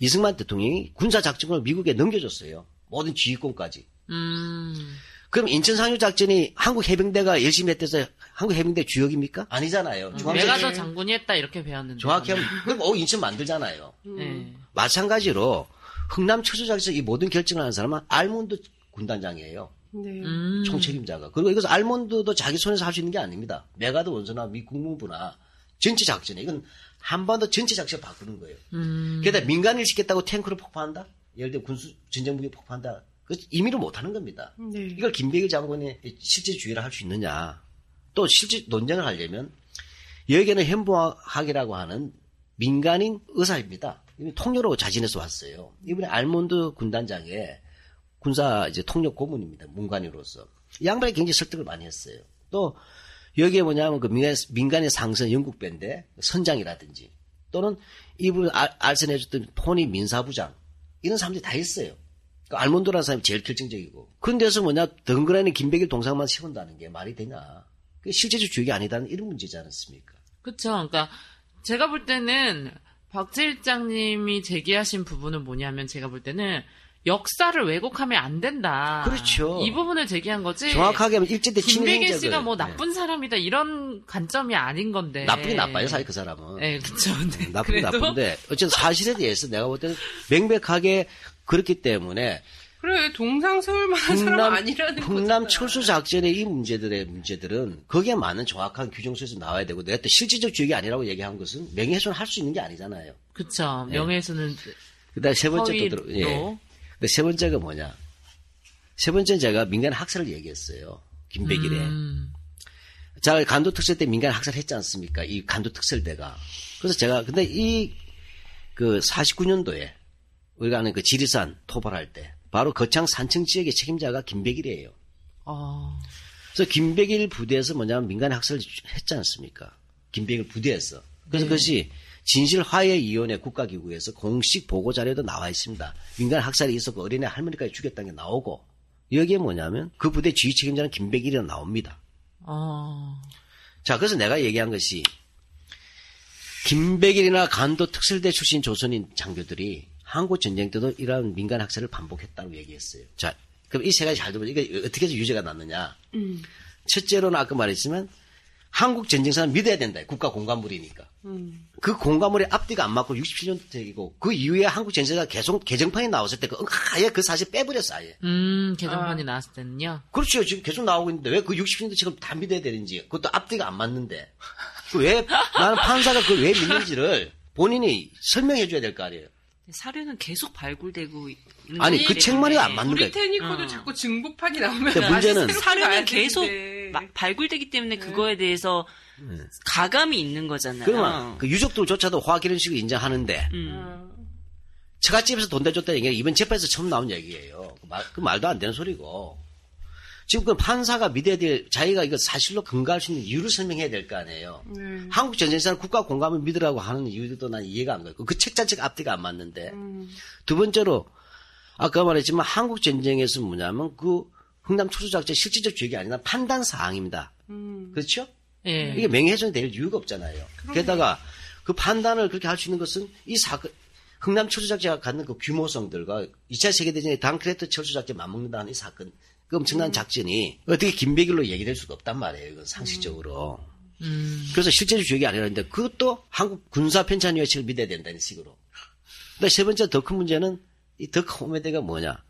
Speaker 6: 이승만 대통령이 군사 작전을 미국에 넘겨줬어요. 모든 지휘권까지.
Speaker 5: 음.
Speaker 6: 그럼 인천 상륙 작전이 한국 해병대가 열심히 했대서 한국 해병대 주역입니까? 아니잖아요. 중앙
Speaker 5: 맥아더 장군이 했다 이렇게 배웠는데.
Speaker 6: 정확히 하면 그럼 어 인천 만들잖아요.
Speaker 5: 네.
Speaker 6: 마찬가지로 흥남 철수작전에서 이 모든 결정을 하는 사람은 알몬드 군단장이에요.
Speaker 3: 네.
Speaker 5: 음.
Speaker 6: 총책임자가. 그리고 이것은 알몬드도 자기 손에서 할 수 있는 게 아닙니다. 맥아더 원수나 미 국무부나 전체 작전에 이건 한반도 전체 작전을 바꾸는 거예요.
Speaker 5: 음.
Speaker 6: 게다가 민간인을 시켰다고 탱크를 폭파한다? 예를 들어 군수 전쟁 무기 폭파한다? 그 임의로 못 하는 겁니다.
Speaker 3: 네.
Speaker 6: 이걸 김백일 장군이 실제 주의를 할 수 있느냐. 또 실제 논쟁을 하려면 여기에는 현보학이라고 하는 민간인 의사입니다. 이분이 통역으로 자진해서 왔어요. 이분이 알몬드 군단장의 군사 이제 통역 고문입니다. 문관으로서. 이 양반이 굉장히 설득을 많이 했어요. 또 여기에 뭐냐면 그 민간, 민간의 상선 영국 밴드 선장이라든지 또는 이분 알, 알선해줬던 토니 민사부장 이런 사람들이 다 있어요. 그 알몬드라는 사람이 제일 결정적이고. 그런 데서 뭐냐, 덩그러니 김백일 동상만 세운다는 게 말이 되냐. 그게 실제적 주역이 아니다는 이런 문제지 않습니까?
Speaker 5: 그쵸. 그러니까 제가 볼 때는 박재일장님이 제기하신 부분은 뭐냐면 제가 볼 때는 역사를 왜곡하면 안 된다.
Speaker 6: 그렇죠.
Speaker 5: 이 부분을 제기한 거지.
Speaker 6: 정확하게 하면 일제때
Speaker 5: 김백일
Speaker 6: 친행적을.
Speaker 5: 씨가 뭐
Speaker 6: 네.
Speaker 5: 나쁜 사람이다 이런 관점이 아닌 건데.
Speaker 6: 나쁘긴 나빠요, 사실 그 사람은.
Speaker 5: 네, 그쵸. 네.
Speaker 6: 나쁘긴
Speaker 5: 그래도
Speaker 6: 나쁜데, 어쨌든 사실에 대해서 내가 볼 때는 명백하게 그렇기 때문에
Speaker 3: 그래 동상 세울 만한 사람 아니라는 거잖아.
Speaker 6: 철수 작전의 이 문제들의 문제들은 거기에 맞는 정확한 규정서에서 나와야 되고 내가 또 실질적 주역이 아니라고 얘기한 것은 명예훼손을 할 수 있는 게 아니잖아요.
Speaker 5: 그쵸. 명예훼손은
Speaker 6: 그다음에 세 번째 또. 들어. 예. 근데 세 번째가 뭐냐? 세 번째는 제가 민간 학살을 얘기했어요. 김백일에.
Speaker 5: 음,
Speaker 6: 자, 간도 특설 때 민간 학살 했지 않습니까? 이 간도 특설대가. 그래서 제가 근데 이 그 49년도에 우리가 아는 그 지리산 토벌할 때 바로 거창 산청 지역의 책임자가 김백일이에요.
Speaker 5: 어,
Speaker 6: 그래서 김백일 부대에서 뭐냐면 민간 학살을 했지 않습니까? 김백일 부대에서. 그래서 그것이 진실화해위원회 국가기구에서 공식 보고 자료도 나와 있습니다. 민간 학살이 있었고 어린애 할머니까지 죽였다는 게 나오고 여기에 뭐냐면 그 부대 지휘 책임자는 김백일이 나옵니다.
Speaker 5: 어,
Speaker 6: 자, 그래서 내가 얘기한 것이 김백일이나 간도 특설대 출신 조선인 장교들이 한국 전쟁 때도 이러한 민간 학살을 반복했다고 얘기했어요. 자, 그럼 이 세 가지 잘 들어보죠. 이게 어떻게 해서 유죄가 났느냐?
Speaker 3: 음.
Speaker 6: 첫째로는 아까 말했지만 한국 전쟁사는 믿어야 된다. 국가 공간물이니까.
Speaker 3: 음.
Speaker 6: 그 공간물의 앞뒤가 안 맞고 67년대이고 그 이후에 한국 전쟁사가 계속 개정판이 나왔을 때 그, 아예 그 사실 빼버렸어 아예.
Speaker 5: 음, 개정판이 나왔을 때는요.
Speaker 6: 그렇죠. 지금 계속 나오고 있는데 왜 그 60년대 지금 다 믿어야 되는지 그것도 앞뒤가 안 맞는데 그왜 나는 판사가 그걸 왜 믿는지를 본인이 설명해 줘야 될 거 아니에요.
Speaker 4: 사료는 계속 발굴되고 있는
Speaker 6: 아니 그 책만이 안 맞는 거예요.
Speaker 3: 브리테니커도
Speaker 4: 어.
Speaker 3: 자꾸 증보판이 나오면
Speaker 6: 근데 문제는
Speaker 4: 사료는
Speaker 3: 가야
Speaker 4: 계속 발굴되기 때문에 그거에 대해서 가감이 있는 거잖아요.
Speaker 6: 그러면 그 유족들조차도 화기른식을 인정하는데
Speaker 4: 음.
Speaker 3: 어.
Speaker 6: 처갓집에서 돈 대줬다는 얘기가 이번 재판에서 처음 나온 얘기예요. 그, 말, 그 말도 안 되는 소리고. 지금 그 판사가 믿어야 될 자기가 이거 사실로 근거할 수 있는 이유를 설명해야 될 거 아니에요.
Speaker 3: 네.
Speaker 6: 한국 전쟁사는 국가 공감을 믿으라고 하는 이유도 난 이해가 안 가요. 그 책 자체가 앞뒤가 안 맞는데.
Speaker 3: 음.
Speaker 6: 두 번째로 아까 말했지만 한국 전쟁에서 뭐냐면 그 흥남 초수작전 실질적 주역이 아니라 판단 사항입니다.
Speaker 3: 음.
Speaker 6: 그렇죠?
Speaker 5: 예.
Speaker 6: 이게 명예훼손이 될 이유가 없잖아요. 게다가 그 판단을 그렇게 할 수 있는 것은 이 사건, 흥남 철수작전가 갖는 그 규모성들과 2차 세계대전의 당크레트 철수작전 맞먹는다는 이 사건, 그 엄청난 작전이 어떻게 김백일로 얘기될 수가 없단 말이에요. 이건 상식적으로.
Speaker 5: 음,
Speaker 6: 그래서 실제적 주역이 아니라는데 그것도 한국 군사 편찬위원회 측을 믿어야 된다는 식으로. 근데 세 번째 더 큰 문제는 이더큰 오메데가 뭐냐.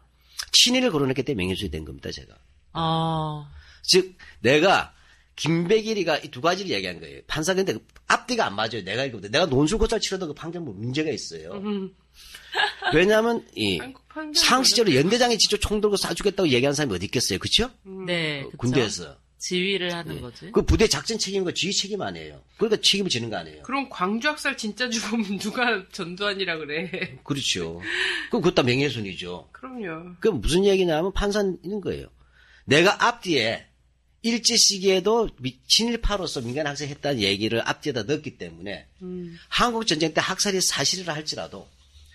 Speaker 6: 친일을 거론했기 때문에 명예훼손이 된 겁니다, 제가.
Speaker 5: 어,
Speaker 6: 즉, 내가 김백일이가 이 두 가지를 얘기한 거예요. 판사 근데 앞뒤가 안 맞아요. 내가 때 내가 논술고사를 치러도 그 판결문 문제가 있어요.
Speaker 3: 음.
Speaker 6: 왜냐하면 이 상식적으로 연대장이 직접 총 들고 쏴주겠다고 얘기하는 사람이 어디 있겠어요, 그렇죠?
Speaker 5: 네, 그쵸?
Speaker 6: 군대에서
Speaker 5: 지휘를 하는 거지.
Speaker 6: 그 부대 작전 책임과 지휘 책임 아니에요. 그러니까 책임을 지는 거 아니에요.
Speaker 3: 그럼 광주 학살 진짜 죽으면 누가 전두환이라 그래?
Speaker 6: 그렇죠. 그럼 그것도 명예훼손이죠.
Speaker 3: 그럼요.
Speaker 6: 그 무슨 얘기냐면 판사는 거예요. 내가 앞뒤에 일제 시기에도 미- 친일파로서 민간 학살했다는 얘기를 앞뒤에다 넣었기 때문에
Speaker 3: 음.
Speaker 6: 한국 전쟁 때 학살이 사실이라 할지라도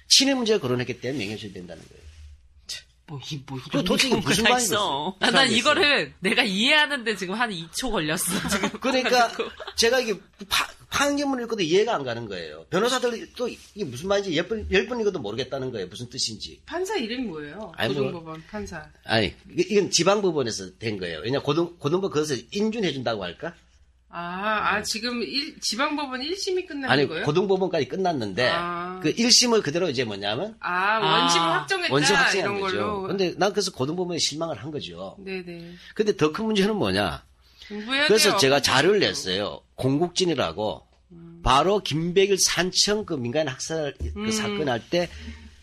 Speaker 6: 친일 문제가 거론했기 때문에 명예훼손이 된다는 거예요.
Speaker 4: 뭐, 이, 뭐,
Speaker 6: 그
Speaker 4: 이런
Speaker 6: 도대체 무슨
Speaker 4: 다
Speaker 6: 말인
Speaker 4: 있어.
Speaker 5: 아, 난 이거를 내가 이해하는데 지금 한 2초 걸렸어, 지금.
Speaker 6: 그러니까 제가 이게 파, 판결문을 읽고도 이해가 안 가는 거예요. 변호사들 또 이게 무슨 말인지 열 번, 열번 읽어도 모르겠다는 거예요. 무슨 뜻인지.
Speaker 3: 판사 이름이 뭐예요?
Speaker 6: 아니, 뭐-
Speaker 3: 고등법원 판사.
Speaker 6: 아니, 이건 지방법원에서 된 거예요. 왜냐, 고등, 고등법 그것을 인준해준다고 할까?
Speaker 3: 아, 아 지금 일- 지방법원 1심이 끝난
Speaker 6: 아니,
Speaker 3: 거예요?
Speaker 6: 고등법원까지 끝났는데,
Speaker 3: 아.
Speaker 6: 그 1심을 그대로 이제 뭐냐면,
Speaker 3: 아, 원심을
Speaker 5: 아,
Speaker 3: 확정했다
Speaker 6: 원심 확정한
Speaker 3: 이런
Speaker 6: 거죠.
Speaker 3: 걸로.
Speaker 6: 근데 난 그래서 고등법원에 실망을 한 거죠.
Speaker 3: 네네.
Speaker 6: 근데 더 큰 문제는 뭐냐. 그래서
Speaker 3: 돼요.
Speaker 6: 제가 자료를 냈어요. 공국진이라고 바로 김백일 산청 그 민간 학살 그
Speaker 3: 음.
Speaker 6: 사건 할 때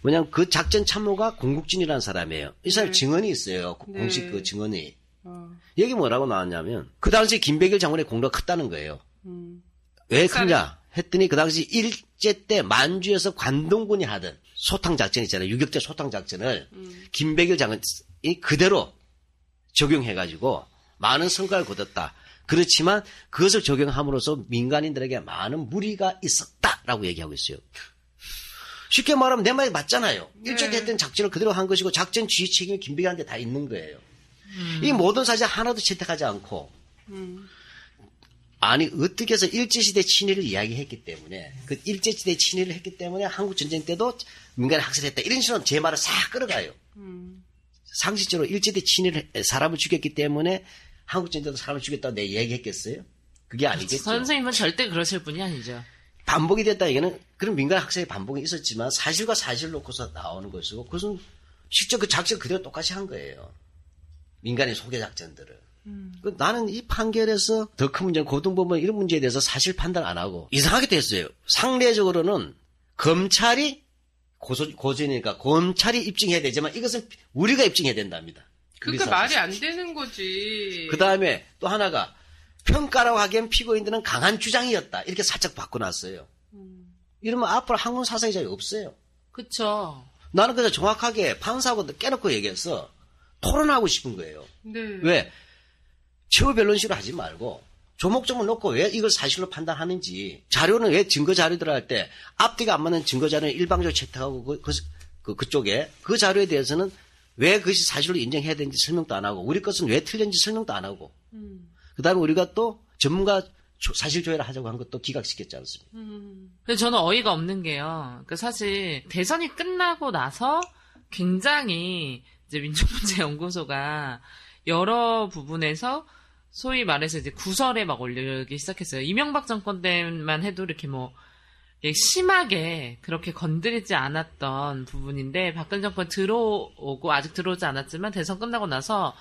Speaker 6: 뭐냐면 그 작전 참모가 공국진이라는 사람이에요. 이 사람
Speaker 3: 네.
Speaker 6: 증언이 있어요.
Speaker 3: 네.
Speaker 6: 공식 그 증언이.
Speaker 3: 어,
Speaker 6: 여기 뭐라고 나왔냐면 그 당시 김백일 장군의 공로가 컸다는 거예요.
Speaker 3: 음.
Speaker 6: 왜 크냐 했더니 그 당시 일제 때 만주에서 관동군이 하던 소탕 작전 있잖아요. 유격자 소탕 작전을
Speaker 3: 음.
Speaker 6: 김백일 장군이 그대로 적용해가지고 많은 성과를 거뒀다. 그렇지만 그것을 적용함으로써 민간인들에게 많은 무리가 있었다라고 얘기하고 있어요. 쉽게 말하면 내 말이 맞잖아요. 일찍
Speaker 3: 네.
Speaker 6: 했던 작전을 그대로 한 것이고 작전 지휘 책임이 김백일한테 다 있는 거예요.
Speaker 3: 음.
Speaker 6: 이 모든 사실 하나도 채택하지 않고 아니 어떻게 해서 일제시대 친일을 이야기했기 때문에 그 일제시대 친일을 했기 때문에 한국 전쟁 때도 민간에 학살했다 이런 식으로 제 말을 싹 끌어가요. 상식적으로 일제대 친일을 사람을 죽였기 때문에 한국 전쟁 때도 사람을 죽였다고 내 얘기했겠어요? 그게 아니겠죠.
Speaker 5: 선생님은 절대 그러실 분이 아니죠.
Speaker 6: 반복이 됐다 이게는 그런 민간 학살의 반복이 있었지만 사실과 사실을 놓고서 나오는 것이고 그것은 실제 그 작전 그대로 똑같이 한 거예요. 민간의 소개 작전들을. 그 나는 이 판결에서 더 큰 문제는 고등법원 이런 문제에 대해서 사실 판단 안 하고 이상하게 됐어요. 상례적으로는 검찰이 고소, 고소니까 검찰이 입증해야 되지만 이것은 우리가 입증해야 된답니다.
Speaker 3: 그러니까 말이 안 되는 거지.
Speaker 6: 그 다음에 또 하나가 평가라고 하기엔 피고인들은 강한 주장이었다. 이렇게 살짝 바꿔놨어요. 이러면 앞으로 한국 사상이 잘 없어요.
Speaker 5: 그쵸.
Speaker 6: 나는 그래서 정확하게 판사하고 깨놓고 얘기해서 토론하고 싶은 거예요.
Speaker 3: 네.
Speaker 6: 왜? 최후 변론식으로 하지 말고 조목조목 놓고 왜 이걸 사실로 판단하는지 자료는 왜 증거 자료들 할 때 앞뒤가 안 맞는 증거 자료는 일방적으로 채택하고 그, 그, 그, 그쪽에 그 자료에 대해서는 왜 그것이 사실로 인정해야 되는지 설명도 안 하고 우리 것은 왜 틀렸는지 설명도 안 하고 그 다음에 우리가 또 전문가 조- 사실 조회를 하자고 한 것도 기각시켰지 않습니까?
Speaker 5: 근데 저는 어이가 없는 게요. 그 사실 대선이 끝나고 나서 굉장히 이제 민족문제연구소가 여러 부분에서 소위 말해서 이제 구설에 막 올리기 시작했어요. 이명박 정권 때만 해도 이렇게 뭐 이게 심하게 그렇게 건드리지 않았던 부분인데 박근혜 정권 들어오고 아직 들어오지 않았지만 대선 끝나고 나서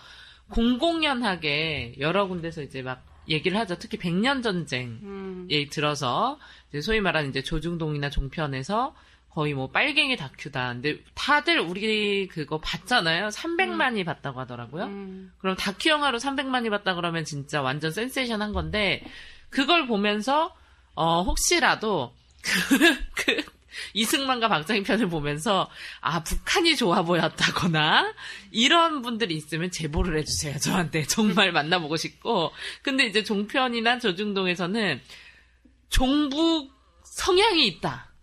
Speaker 5: 공공연하게 여러 군데서 이제 막 얘기를 하죠. 특히 백년 전쟁
Speaker 3: 음.
Speaker 5: 예 들어서 이제 소위 말하는 이제 조중동이나 종편에서 거의 뭐 빨갱이 다큐다. 근데 다들 우리 그거 봤잖아요. 300만이 봤다고 하더라고요.
Speaker 3: 음.
Speaker 5: 그럼 다큐 영화로 300만이 봤다 그러면 진짜 완전 센세이션 한 건데 그걸 보면서 어 혹시라도 그, 그 이승만과 박정희 편을 보면서 아 북한이 좋아 보였다거나 이런 분들이 있으면 제보를 해주세요 저한테 정말 만나보고 싶고 근데 이제 종편이나 조중동에서는 종북 성향이 있다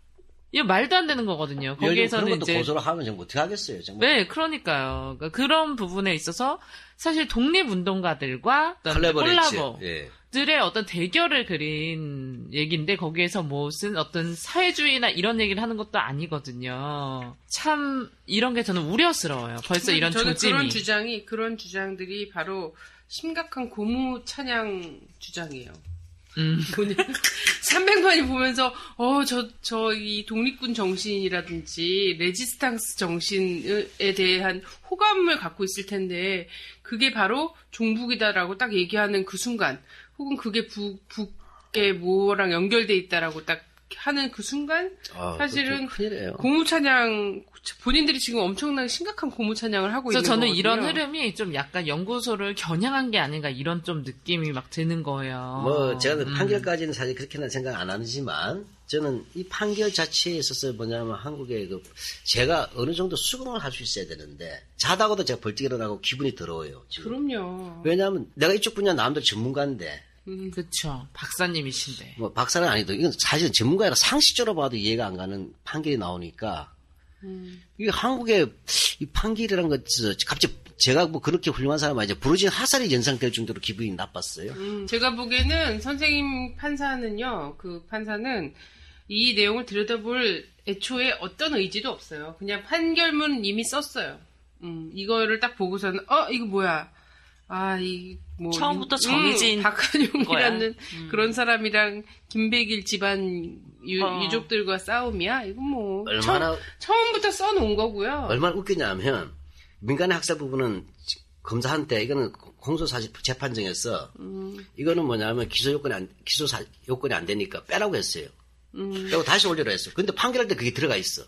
Speaker 5: 이거 말도 안 되는 거거든요
Speaker 6: 그런
Speaker 5: 거기에서는
Speaker 6: 것도
Speaker 5: 이제
Speaker 6: 고소를 하면 정말 어떻게 하겠어요, 정말.
Speaker 5: 네, 그러니까요. 그러니까 그런 부분에 있어서 사실 독립운동가들과. 콜라보들의
Speaker 6: 예.
Speaker 5: 어떤 대결을 그린 얘기인데 거기에서 무슨 어떤 사회주의나 이런 얘기를 하는 것도 아니거든요. 참 이런 게 저는 우려스러워요. 벌써 이런
Speaker 3: 저는
Speaker 5: 조짐이.
Speaker 3: 그런 주장이 그런 주장들이 바로 심각한 고무 찬양 주장이에요.
Speaker 5: 음.
Speaker 3: 300만이 보면서 어 저 저 이 독립군 정신이라든지 레지스탕스 정신에 대한 호감을 갖고 있을 텐데 그게 바로 종북이다라고 딱 얘기하는 그 순간 혹은 그게 북 북에 뭐랑 연결돼 있다라고 딱 하는 그 순간
Speaker 6: 아,
Speaker 3: 사실은
Speaker 6: 그거 좀 큰일이에요.
Speaker 3: 고무 찬양 본인들이 지금 엄청나게 심각한 고무 찬양을 하고
Speaker 5: 그래서
Speaker 3: 있는
Speaker 5: 저는
Speaker 3: 거거든요.
Speaker 5: 이런 흐름이 좀 약간 연구소를 겨냥한 게 아닌가 이런 좀 느낌이 막 드는 거예요.
Speaker 6: 뭐 제가
Speaker 5: 음.
Speaker 6: 판결까지는 사실 그렇게는 생각 안 하지만 저는 이 판결 자체에 있어서 뭐냐면 한국의 그 제가 어느 정도 수긍을 할 수 있어야 되는데 자다가도 제가 벌떡 일어나고 기분이 더러워요. 지금.
Speaker 3: 그럼요.
Speaker 6: 왜냐하면 내가 이쪽 분야 남들 전문가인데
Speaker 5: 그쵸. 박사님이신데.
Speaker 6: 뭐 박사는 아니도 이건 사실 전문가라 상식적으로 봐도 이해가 안 가는 판결이 나오니까 이게 한국의 이 판결이라는 것 갑자기 제가 뭐 그렇게 훌륭한 사람 아니죠 부르진 하살이 연상될 정도로 기분이 나빴어요.
Speaker 3: 음, 제가 보기에는 선생님 판사는요, 그 판사는 이 내용을 들여다볼 애초에 어떤 의지도 없어요. 그냥 판결문 이미 썼어요. 음, 이거를 딱 보고서는, 어, 이거 뭐야. 아, 이, 뭐.
Speaker 4: 처음부터
Speaker 3: 음,
Speaker 4: 정해진
Speaker 3: 박한용이라는
Speaker 4: 거야.
Speaker 3: 그런 사람이랑 김백일 집안 유,
Speaker 4: 어.
Speaker 3: 족들과 싸움이야? 이건 뭐.
Speaker 6: 얼마나
Speaker 3: 처음, 부터 써놓은 거고요.
Speaker 6: 얼마나 웃기냐면 민간의 학살 부분은 검사한테 이거는 공소사실 재판정에서 이거는 뭐냐면 기소 요건이 안, 기소 사- 요건이 안 되니까 빼라고 했어요. 빼고 다시 올리라 했어. 근데 판결할 때 그게 들어가 있어.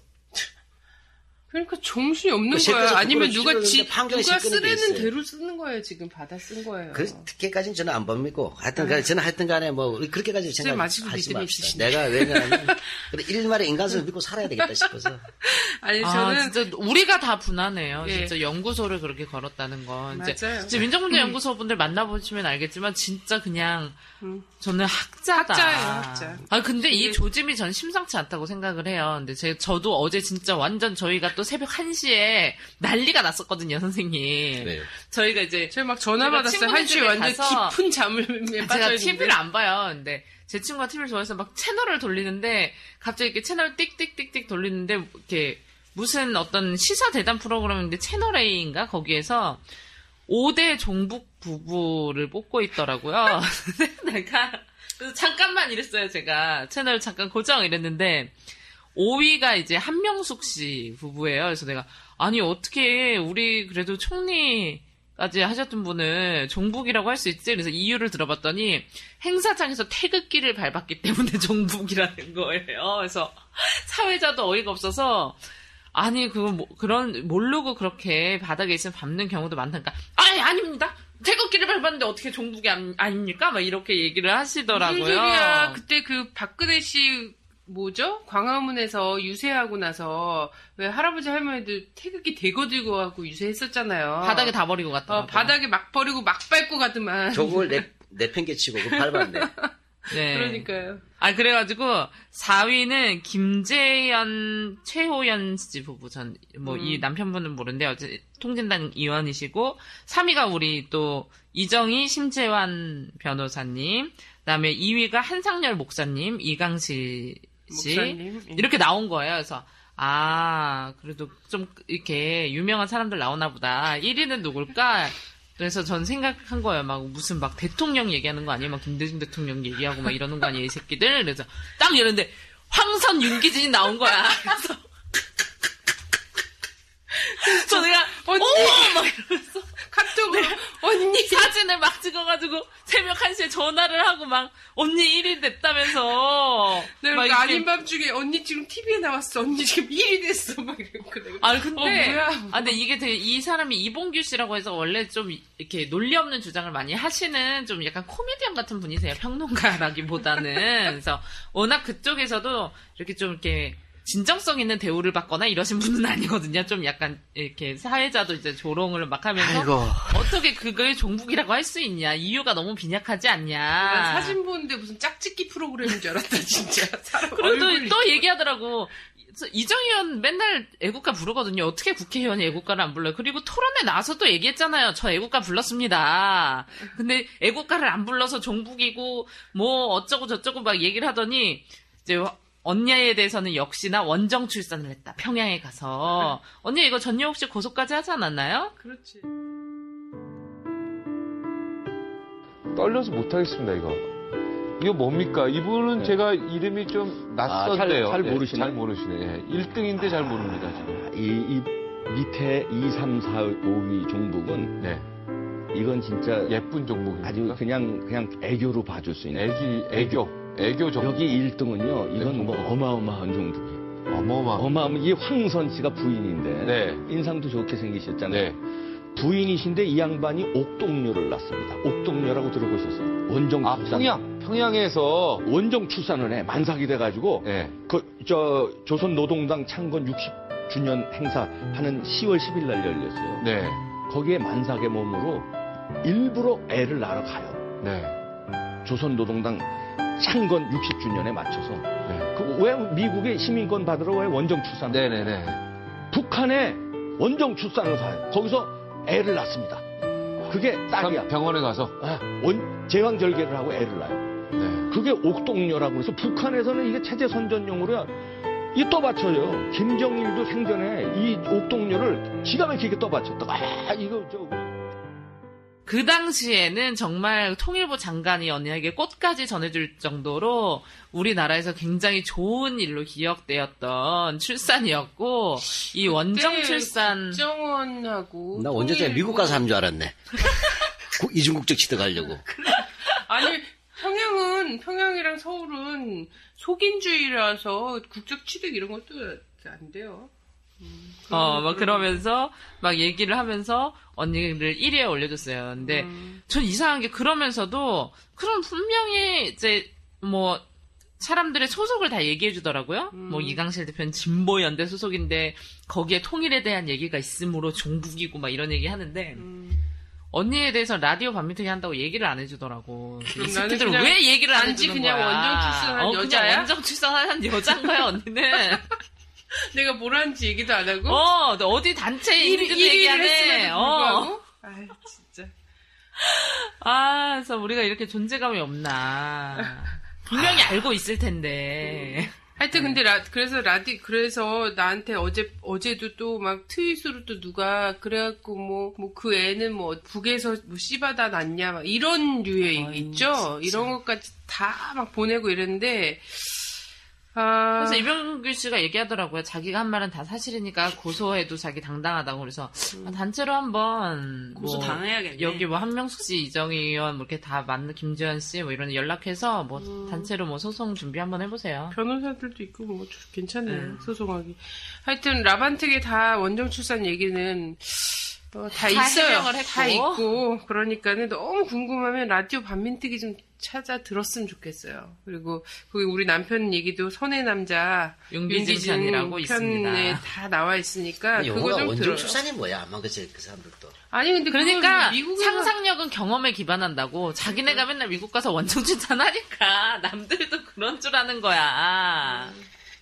Speaker 3: 그러니까 정신이 없는
Speaker 6: 그
Speaker 3: 거야. 아니면 누가 지, 누가
Speaker 6: 있어요.
Speaker 3: 대로 쓰는 거예요. 지금 받아 쓴 거예요.
Speaker 6: 그 특혜까지는 저는 안 봅니고 하여튼 간에 저는 하여튼 간에 뭐 그렇게까지 생각하지 맙시다. 내가 왜냐하면 그래, 일말의 인간성을 믿고 살아야 되겠다 싶어서
Speaker 3: 아니
Speaker 5: 아,
Speaker 3: 저는
Speaker 5: 진짜 우리가 다 분하네요.
Speaker 3: 예.
Speaker 5: 진짜 연구소를 그렇게 걸었다는 건. 이제,
Speaker 3: 맞아요.
Speaker 5: 이제 민정문제 연구소 분들 만나보시면 알겠지만 진짜 그냥 저는 학자다.
Speaker 3: 학자예요, 학자.
Speaker 5: 아 근데 이 조짐이 전 심상치 않다고 생각을 해요. 근데 제 저도 어제 진짜 완전 저희가 또 새벽 1시에 난리가 났었거든요, 선생님.
Speaker 6: 네.
Speaker 5: 저희가 이제
Speaker 3: 제가 막 전화
Speaker 5: 제가
Speaker 3: 받았어요.
Speaker 5: 친구들
Speaker 3: 한시에
Speaker 5: 집에
Speaker 3: 완전
Speaker 5: 가서
Speaker 3: 깊은 잠을
Speaker 5: 제가
Speaker 3: 빠져 있는데.
Speaker 5: TV를 안 봐요. 근데 제 친구가 TV를 좋아해서 막 채널을 돌리는데 갑자기 이렇게 채널 띡띡띡띡 돌리는데 이렇게 무슨 어떤 시사 대담 프로그램인데 채널 A인가 거기에서 5대 종북 부부를 뽑고 있더라고요. 내가 그래서 잠깐만 이랬어요. 제가 채널 잠깐 고정 이랬는데 5위가 이제 한명숙 씨 부부예요. 그래서 내가 아니 어떻게 우리 그래도 총리까지 하셨던 분을 종북이라고 할 수 있지? 그래서 이유를 들어봤더니 행사장에서 태극기를 밟았기 때문에 종북이라는 거예요. 그래서 사회자도 어이가 없어서 아니 그거 뭐, 그런 모르고 그렇게 바닥에 있으면 밟는 경우도 많다니까 아니 아닙니다. 태극기를 밟았는데 어떻게 종북이 안- 아닙니까? 막 이렇게 얘기를 하시더라고요.
Speaker 3: 무슨. 그때 그 박근혜 씨 뭐죠? 광화문에서 유세하고 나서 왜 할아버지 할머니들 태극기 대거 들고 가고 유세했었잖아요.
Speaker 5: 바닥에 다 버리고 갔다.
Speaker 3: 어, 바닥에 막 버리고 막 밟고 가더만.
Speaker 6: 저걸 내, 내팽개치고 그 밟았네.
Speaker 5: 네.
Speaker 3: 그러니까요.
Speaker 5: 아, 그래가지고, 4위는 김재현, 최호연 씨 부부 전, 뭐, 이 남편분은 모르는데, 어제 통진당 의원이시고, 3위가 우리 또, 이정희, 심재환 변호사님, 그 다음에 2위가 한상열 목사님, 이강실 씨.
Speaker 3: 목사님. 예.
Speaker 5: 이렇게 나온 거예요. 그래서, 아, 그래도 좀, 이렇게, 유명한 사람들 나오나 보다. 1위는 누굴까? 그래서 전 생각한 거예요. 막 무슨 막 대통령 얘기하는 거 아니에요? 막 김대중 대통령 얘기하고 막 이러는 거 아니에요, 이 새끼들? 그래서 딱 이러는데 황선 윤기진이 나온 거야. 그래서 저 내가
Speaker 3: 언니!
Speaker 5: 어머! 막 이러면서
Speaker 3: 카톡으로 언니
Speaker 5: 사진을 막 찍어가지고 새벽 1시에 전화를 하고 막 언니 1위 됐다면서
Speaker 3: 내가 막그
Speaker 5: 이렇게
Speaker 3: 아닌 밤중에 언니 지금 TV에 나왔어. 언니 지금 1위 됐어. 막 이러고.
Speaker 5: 아 근데
Speaker 3: 어, 뭐야?
Speaker 5: 아 근데 이게 되게 이 사람이 이봉규 씨라고 해서 원래 좀 이렇게 논리 없는 주장을 많이 하시는 좀 약간 코미디언 같은 분이세요 평론가라기보다는 그래서 워낙 그쪽에서도 이렇게 좀 이렇게 진정성 있는 대우를 받거나 이러신 분은 아니거든요 좀 약간 이렇게 사회자도 이제 조롱을 막 하면서
Speaker 6: 아이고.
Speaker 5: 어떻게 그걸 종북이라고 할 수 있냐 이유가 너무 빈약하지 않냐
Speaker 3: 나 사진 보는데 무슨 짝짓기 프로그램인 줄 알았다 진짜.
Speaker 5: 그리고
Speaker 3: 얼굴이.
Speaker 5: 또 얘기하더라고. 이정희원 맨날 애국가 부르거든요. 어떻게 국회의원이 애국가를 안 불러요? 그리고 토론에 나와서 또 얘기했잖아요. 저 애국가 불렀습니다. 근데 애국가를 안 불러서 종북이고 뭐 어쩌고 저쩌고 막 얘기를 하더니 이제 언니에 대해서는 역시나 원정 출산을 했다. 평양에 가서 언니 이거 전여욱 씨 고소까지 하지 않았나요?
Speaker 3: 그렇지.
Speaker 9: 떨려서 못하겠습니다, 이거. 이거 뭡니까? 이분은 제가 이름이 좀 낯선데요.
Speaker 10: 아, 잘- 잘
Speaker 9: 예,
Speaker 10: 모르시네.
Speaker 9: 잘 모르시네. 예. 1등인데 잘 모릅니다, 지금.
Speaker 10: 이, 이 밑에 2, 3, 4, 5위 종북은
Speaker 9: 네.
Speaker 10: 이건 진짜
Speaker 9: 예쁜 종목입니다.
Speaker 10: 아주 그냥 그냥 애교로 봐줄 수 있는.
Speaker 9: 애기, 애교, 애교 종목.
Speaker 10: 여기 1등은요. 이건 뭐 어마어마한 종목이에요.
Speaker 9: 어마어마.
Speaker 10: 어마어마. 이 황선 씨가 부인인데
Speaker 9: 네.
Speaker 10: 인상도 좋게 생기셨잖아요.
Speaker 9: 네.
Speaker 10: 부인이신데 이 양반이 옥동료를 낳습니다. 옥동료라고 들어보셨어요? 원정
Speaker 9: 아,
Speaker 10: 출산.
Speaker 9: 평양, 평양에서.
Speaker 10: 원정 출산을 해 만삭이 돼가지고
Speaker 9: 네.
Speaker 10: 그저 조선 노동당 창건 60주년 행사하는 10월 10일 날 열렸어요.
Speaker 9: 네.
Speaker 10: 거기에 만삭의 몸으로 일부러 애를 낳으러 가요.
Speaker 9: 네.
Speaker 10: 조선 노동당 창건 60주년에 맞춰서
Speaker 9: 네.
Speaker 10: 그 왜 미국의 시민권 받으러 왜 원정 출산?
Speaker 9: 네네네.
Speaker 10: 북한에 원정 출산을 가요. 거기서 애를 낳습니다. 그게 딸이야.
Speaker 9: 병원에 가서.
Speaker 10: 아, 원 제왕절개를 하고 애를 낳아요.
Speaker 9: 네.
Speaker 10: 그게 옥동료라고 해서 북한에서는 이게 체제 선전용으로 이 떠받쳐요. 김정일도 생전에 이 옥동료를 기가 막히게 떠받쳤다가 아 이거 저
Speaker 5: 그 당시에는 정말 통일부 장관이 언니에게 꽃까지 전해줄 정도로 우리나라에서 굉장히 좋은 일로 기억되었던 출산이었고 이 원정 출산
Speaker 3: 국정원하고
Speaker 6: 나 전에
Speaker 3: 통일부-
Speaker 6: 미국 가서 하는 줄 알았네. 구- 이중국적 취득 하려고.
Speaker 3: 아니 평양은 평양이랑 서울은 속인주의라서 국적 취득 이런 것도 안 돼요. 음,
Speaker 5: 어, 막 그러면서 막 얘기를 하면서 언니를 1위에 올려줬어요. 근데
Speaker 3: 음.
Speaker 5: 전 이상한 게 그러면서도 그럼 분명히 이제 뭐 사람들의 소속을 다 얘기해 주더라고요.
Speaker 3: 음.
Speaker 5: 뭐 이강실 대표는 진보 연대 소속인데 거기에 통일에 대한 얘기가 있으므로 종북이고 막 이런 얘기 하는데
Speaker 3: 음.
Speaker 5: 언니에 대해서 라디오 반미팅이 한다고 얘기를 안 해주더라고. 이
Speaker 3: 그냥
Speaker 5: 왜 얘기를 안 해주는
Speaker 3: 그냥
Speaker 5: 거야?
Speaker 3: 원정 출산한
Speaker 5: 어,
Speaker 3: 여자야?
Speaker 5: 그냥 원정 출산한 여자인 거야 언니는.
Speaker 3: 내가 뭘 하는지 얘기도 안 하고
Speaker 5: 어, 너 어디 단체
Speaker 3: 일-
Speaker 5: 이름도
Speaker 3: 일위를
Speaker 5: 얘기 안 해.
Speaker 3: 했음에도
Speaker 5: 어.
Speaker 3: 아이 진짜
Speaker 5: 아, 그래서 우리가 이렇게 존재감이 없나. 분명히 알고 있을 텐데.
Speaker 3: 하여튼 근데 라, 그래서 라디 그래서 나한테 어제 어제도 또 막 트윗으로 또 누가 그래갖고 뭐 뭐 그 애는 뭐 북에서 뭐 씨바다 났냐 막 이런 류의
Speaker 5: 아유,
Speaker 3: 있죠 이런 것까지 다 막 보내고 이랬는데 아
Speaker 5: 그래서 이병규 씨가 얘기하더라고요. 자기가 한 말은 다 사실이니까 고소해도 자기 당당하다고 그래서 아, 단체로 한번
Speaker 4: 고소
Speaker 5: 뭐
Speaker 4: 당해야겠네.
Speaker 5: 여기 뭐 한명숙 씨, 이정희 의원 뭐 이렇게 다 맞는 김지현 씨 뭐 이런 연락해서 뭐 단체로 뭐 소송 준비 한번 해보세요.
Speaker 3: 변호사들도 있고 뭐 괜찮네
Speaker 5: 네.
Speaker 3: 소송하기 하여튼 라반텍의 다 원정 출산 얘기는 어, 다,
Speaker 5: 다
Speaker 3: 있어요. 다 있고 그러니까는 너무 궁금하면 라디오 반민특위 좀 찾아 들었으면 좋겠어요 그리고 거기 우리 남편 얘기도 선의 남자
Speaker 5: 윤기진 편이라고 있습니다.
Speaker 3: 편에 다 나와 있으니까 그거 좀
Speaker 6: 원정
Speaker 3: 들어요
Speaker 6: 출산이 뭐야? 아마 그치, 그 사람들도.
Speaker 3: 아니 근데
Speaker 5: 그러니까
Speaker 3: 미국에서
Speaker 5: 상상력은 경험에 기반한다고 자기네가 맨날 미국 가서 원정 출산하니까 남들도 그런 줄 아는 거야.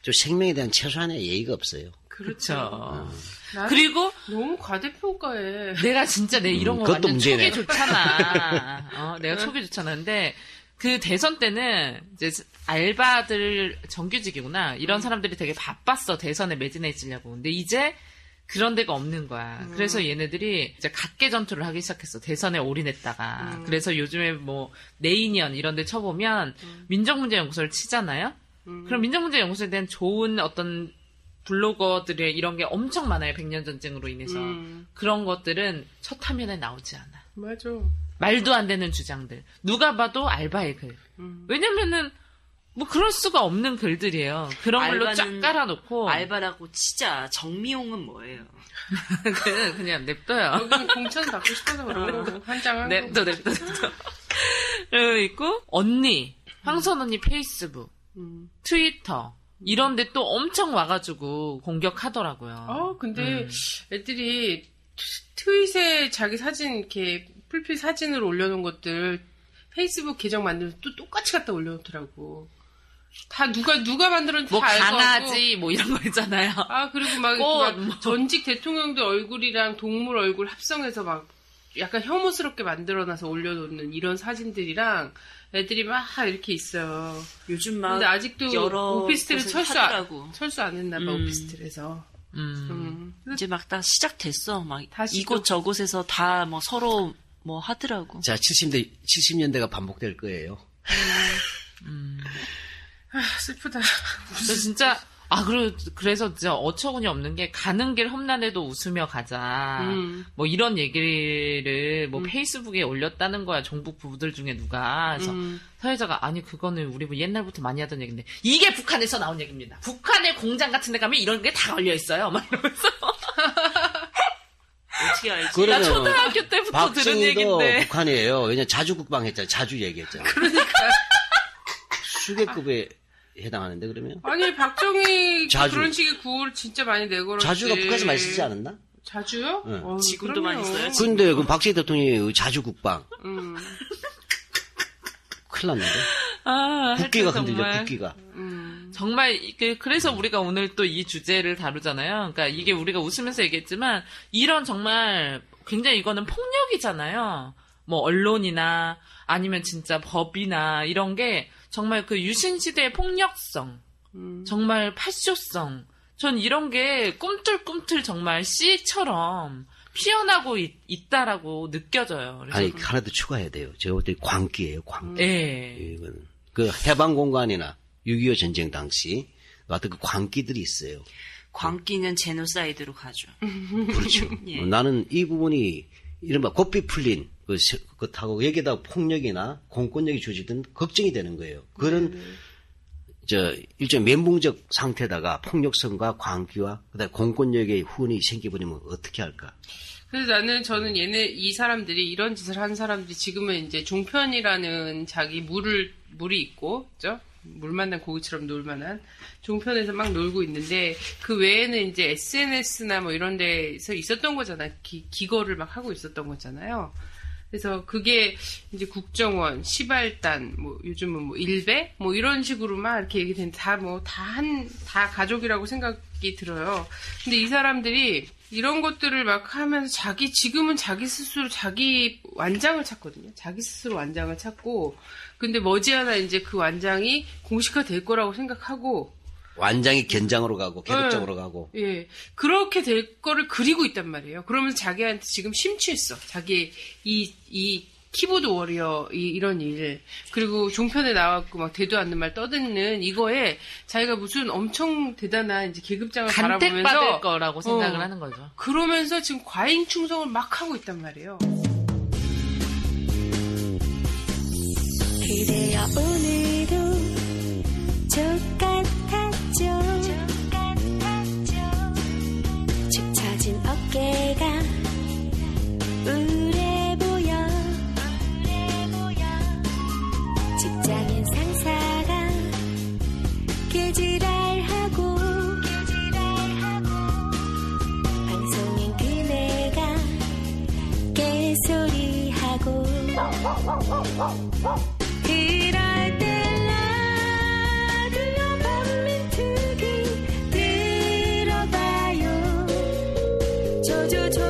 Speaker 6: 저 생명에 대한 최소한의 예의가 없어요.
Speaker 3: 그렇죠
Speaker 6: 음.
Speaker 5: 그리고
Speaker 3: 너무 과대평가해
Speaker 5: 내가 진짜 내 이런 거
Speaker 6: 음, 그것도
Speaker 5: 완전
Speaker 6: 문제네.
Speaker 5: 촉이 좋잖아. 어, 내가 촉이 좋잖아. 근데 그 대선 때는 이제 알바들 정규직이구나. 이런 사람들이 되게 바빴어. 대선에 매진해지려고. 근데 이제 그런 데가 없는 거야. 그래서 얘네들이 이제 각계 전투를 하기 시작했어. 대선에 올인했다가. 그래서 요즘에 뭐 네이년 이런 데 쳐보면 민정문제연구소를 치잖아요. 그럼 민정문제연구소에 대한 좋은 어떤 블로거들의 이런 게 엄청 많아요. 백년 전쟁으로 인해서.
Speaker 3: 음,
Speaker 5: 그런 것들은 첫 화면에 나오지 않아.
Speaker 3: 맞아
Speaker 5: 말도 안 되는 주장들. 누가 봐도 알바의 글.
Speaker 3: 음.
Speaker 5: 왜냐면은 뭐 그럴 수가 없는 글들이에요. 그런 걸로 쫙 깔아놓고
Speaker 4: 알바라고 치자. 정미용은 뭐예요?
Speaker 5: 그- 그냥 냅둬요.
Speaker 3: 여기는 공천 받고 싶어서 그런 거고 한장한 거.
Speaker 5: 냅둬 냅둬 냅둬. 그리고 있고 언니, 황선 언니 페이스북,
Speaker 3: 음.
Speaker 5: 트위터 이런 데 또 엄청 와가지고 공격하더라고요.
Speaker 3: 어, 근데
Speaker 5: 음.
Speaker 3: 애들이 트- 트윗에 자기 사진 이렇게 풀필 사진을 올려놓은 것들 페이스북 계정 만들면 또 똑같이 갖다 올려놓더라고. 다 누가 누가 만들었는지
Speaker 5: 뭐
Speaker 3: 다 알고
Speaker 5: 강아지 뭐 이런 거 있잖아요.
Speaker 3: 아 그리고 막,
Speaker 5: 꽃,
Speaker 3: 막
Speaker 5: 뭐.
Speaker 3: 전직 대통령들 얼굴이랑 동물 얼굴 합성해서 막 약간 혐오스럽게 만들어놔서 올려놓는 이런 사진들이랑 애들이 막 이렇게 있어요.
Speaker 4: 요즘 막
Speaker 3: 근데 아직도
Speaker 4: 여러
Speaker 3: 오피스텔에
Speaker 4: 곳에서
Speaker 3: 철수 안,
Speaker 4: 하더라고.
Speaker 3: 철수 안 했나 봐
Speaker 4: 음.
Speaker 3: 오피스텔에서.
Speaker 5: 음.
Speaker 3: 음.
Speaker 4: 이제 막 다 시작됐어. 막
Speaker 3: 다시
Speaker 4: 이곳
Speaker 3: 또-
Speaker 4: 저곳에서 다 뭐 서로 뭐 하더라고.
Speaker 6: 자, 70대, 70년대가 반복될 거예요.
Speaker 5: 음.
Speaker 3: 아, 슬프다.
Speaker 5: 저 진짜 아, 그래, 그래서 진짜 어처구니 없는 게 가는 길 험난해도 웃으며 가자.
Speaker 3: 음.
Speaker 5: 뭐 이런 얘기를 뭐
Speaker 3: 음.
Speaker 5: 페이스북에 올렸다는 거야. 종북 부부들 중에 누가. 그래서
Speaker 3: 음.
Speaker 5: 사회자가 아니 그거는 우리 뭐 옛날부터 많이 하던 얘기인데 이게 북한에서 나온 얘기입니다. 북한의 공장 같은 데 가면 이런 게 다 걸려 있어요. 막 이러면서
Speaker 4: 어떻게 알지?
Speaker 5: 나 초등학교 때부터 들은 얘기인데
Speaker 6: 북한이에요. 왜냐 자주 국방 했잖아. 자주 얘기했잖아.
Speaker 3: 그러니까
Speaker 6: 수계급에 해당하는데 그러면
Speaker 3: 아니 박정희
Speaker 6: 자주.
Speaker 3: 그런 식의 구호를 진짜 많이 내걸었지.
Speaker 6: 자주가 북한에서 많이 쓰지 않았나?
Speaker 3: 자주요?
Speaker 6: 응.
Speaker 3: 어,
Speaker 4: 지금도 많이
Speaker 3: 그럼요.
Speaker 4: 써요,
Speaker 6: 근데 그 박정희 대통령이 자주 국방
Speaker 3: 음,
Speaker 6: 큰일 났는데
Speaker 5: 아,
Speaker 6: 국기가 흔들려 국기가
Speaker 3: 음.
Speaker 5: 정말 그- 그래서 우리가 오늘 또 이 주제를 다루잖아요. 그러니까 이게 우리가 웃으면서 얘기했지만 이런 정말 굉장히 이거는 폭력이잖아요. 뭐 언론이나 아니면 진짜 법이나 이런 게 정말 그 유신 시대의 폭력성,
Speaker 3: 음.
Speaker 5: 정말 파쇼성. 전 이런 게 꿈틀꿈틀 정말 씨처럼 피어나고 있, 다라고 느껴져요.
Speaker 6: 아니 하나 더 추가해야 돼요. 제가 볼 때 광기예요. 광기.
Speaker 5: 예.
Speaker 6: 이거는 그 해방 공간이나 6.25 전쟁 당시 어떤 그 광기들이 있어요.
Speaker 4: 광기는 제노사이드로 가죠.
Speaker 6: 그렇죠.
Speaker 4: 예.
Speaker 6: 어, 나는 이 부분이 이른바 고삐 풀린 그 시- 그렇다고 여기다 폭력이나 공권력이 조직된 걱정이 되는 거예요. 그런 저 일종 멘붕적 상태다가 폭력성과 광기와 그다음 공권력의 후원이 생겨버리면 어떻게 할까?
Speaker 3: 그래서 나는 저는 얘네 이 사람들이 이런 짓을 한 사람들이 지금은 이제 종편이라는 자기 물을 물이 있고, 그죠? 물 만 난 고기처럼 놀만한 종편에서 막 놀고 있는데 그 외에는 이제 SNS나 뭐 이런 데서 있었던 거잖아. 기, 기거를 막 하고 있었던 거잖아요. 그래서 그게 이제 국정원, 시발단, 뭐 요즘은 뭐 일배, 뭐 이런 식으로만 이렇게 얘기된 다 뭐 다 한 다 가족이라고 생각이 들어요. 근데 이 사람들이 이런 것들을 막 하면서 자기 지금은 자기 스스로 자기 완장을 찾거든요. 자기 스스로 완장을 찾고 근데 머지않아 이제 그 완장이 공식화 될 거라고 생각하고
Speaker 6: 완장이 견장으로 가고 계급적으로 가고
Speaker 3: 예. 그렇게 될 거를 그리고 있단 말이에요. 그러면서 자기한테 지금 심취했어. 자기 이, 이 키보드 워리어 이, 이런 일. 그리고 종편에 나왔고 막 되도 않는 말 떠드는 이거에 자기가 무슨 엄청 대단한 이제 계급장을
Speaker 5: 간택받을
Speaker 3: 바라보면서
Speaker 5: 거라고 생각을
Speaker 3: 어,
Speaker 5: 하는 거죠.
Speaker 3: 그러면서 지금 과잉 충성을 막 하고 있단 말이에요.
Speaker 11: 그대여 오늘도 족같았 그럴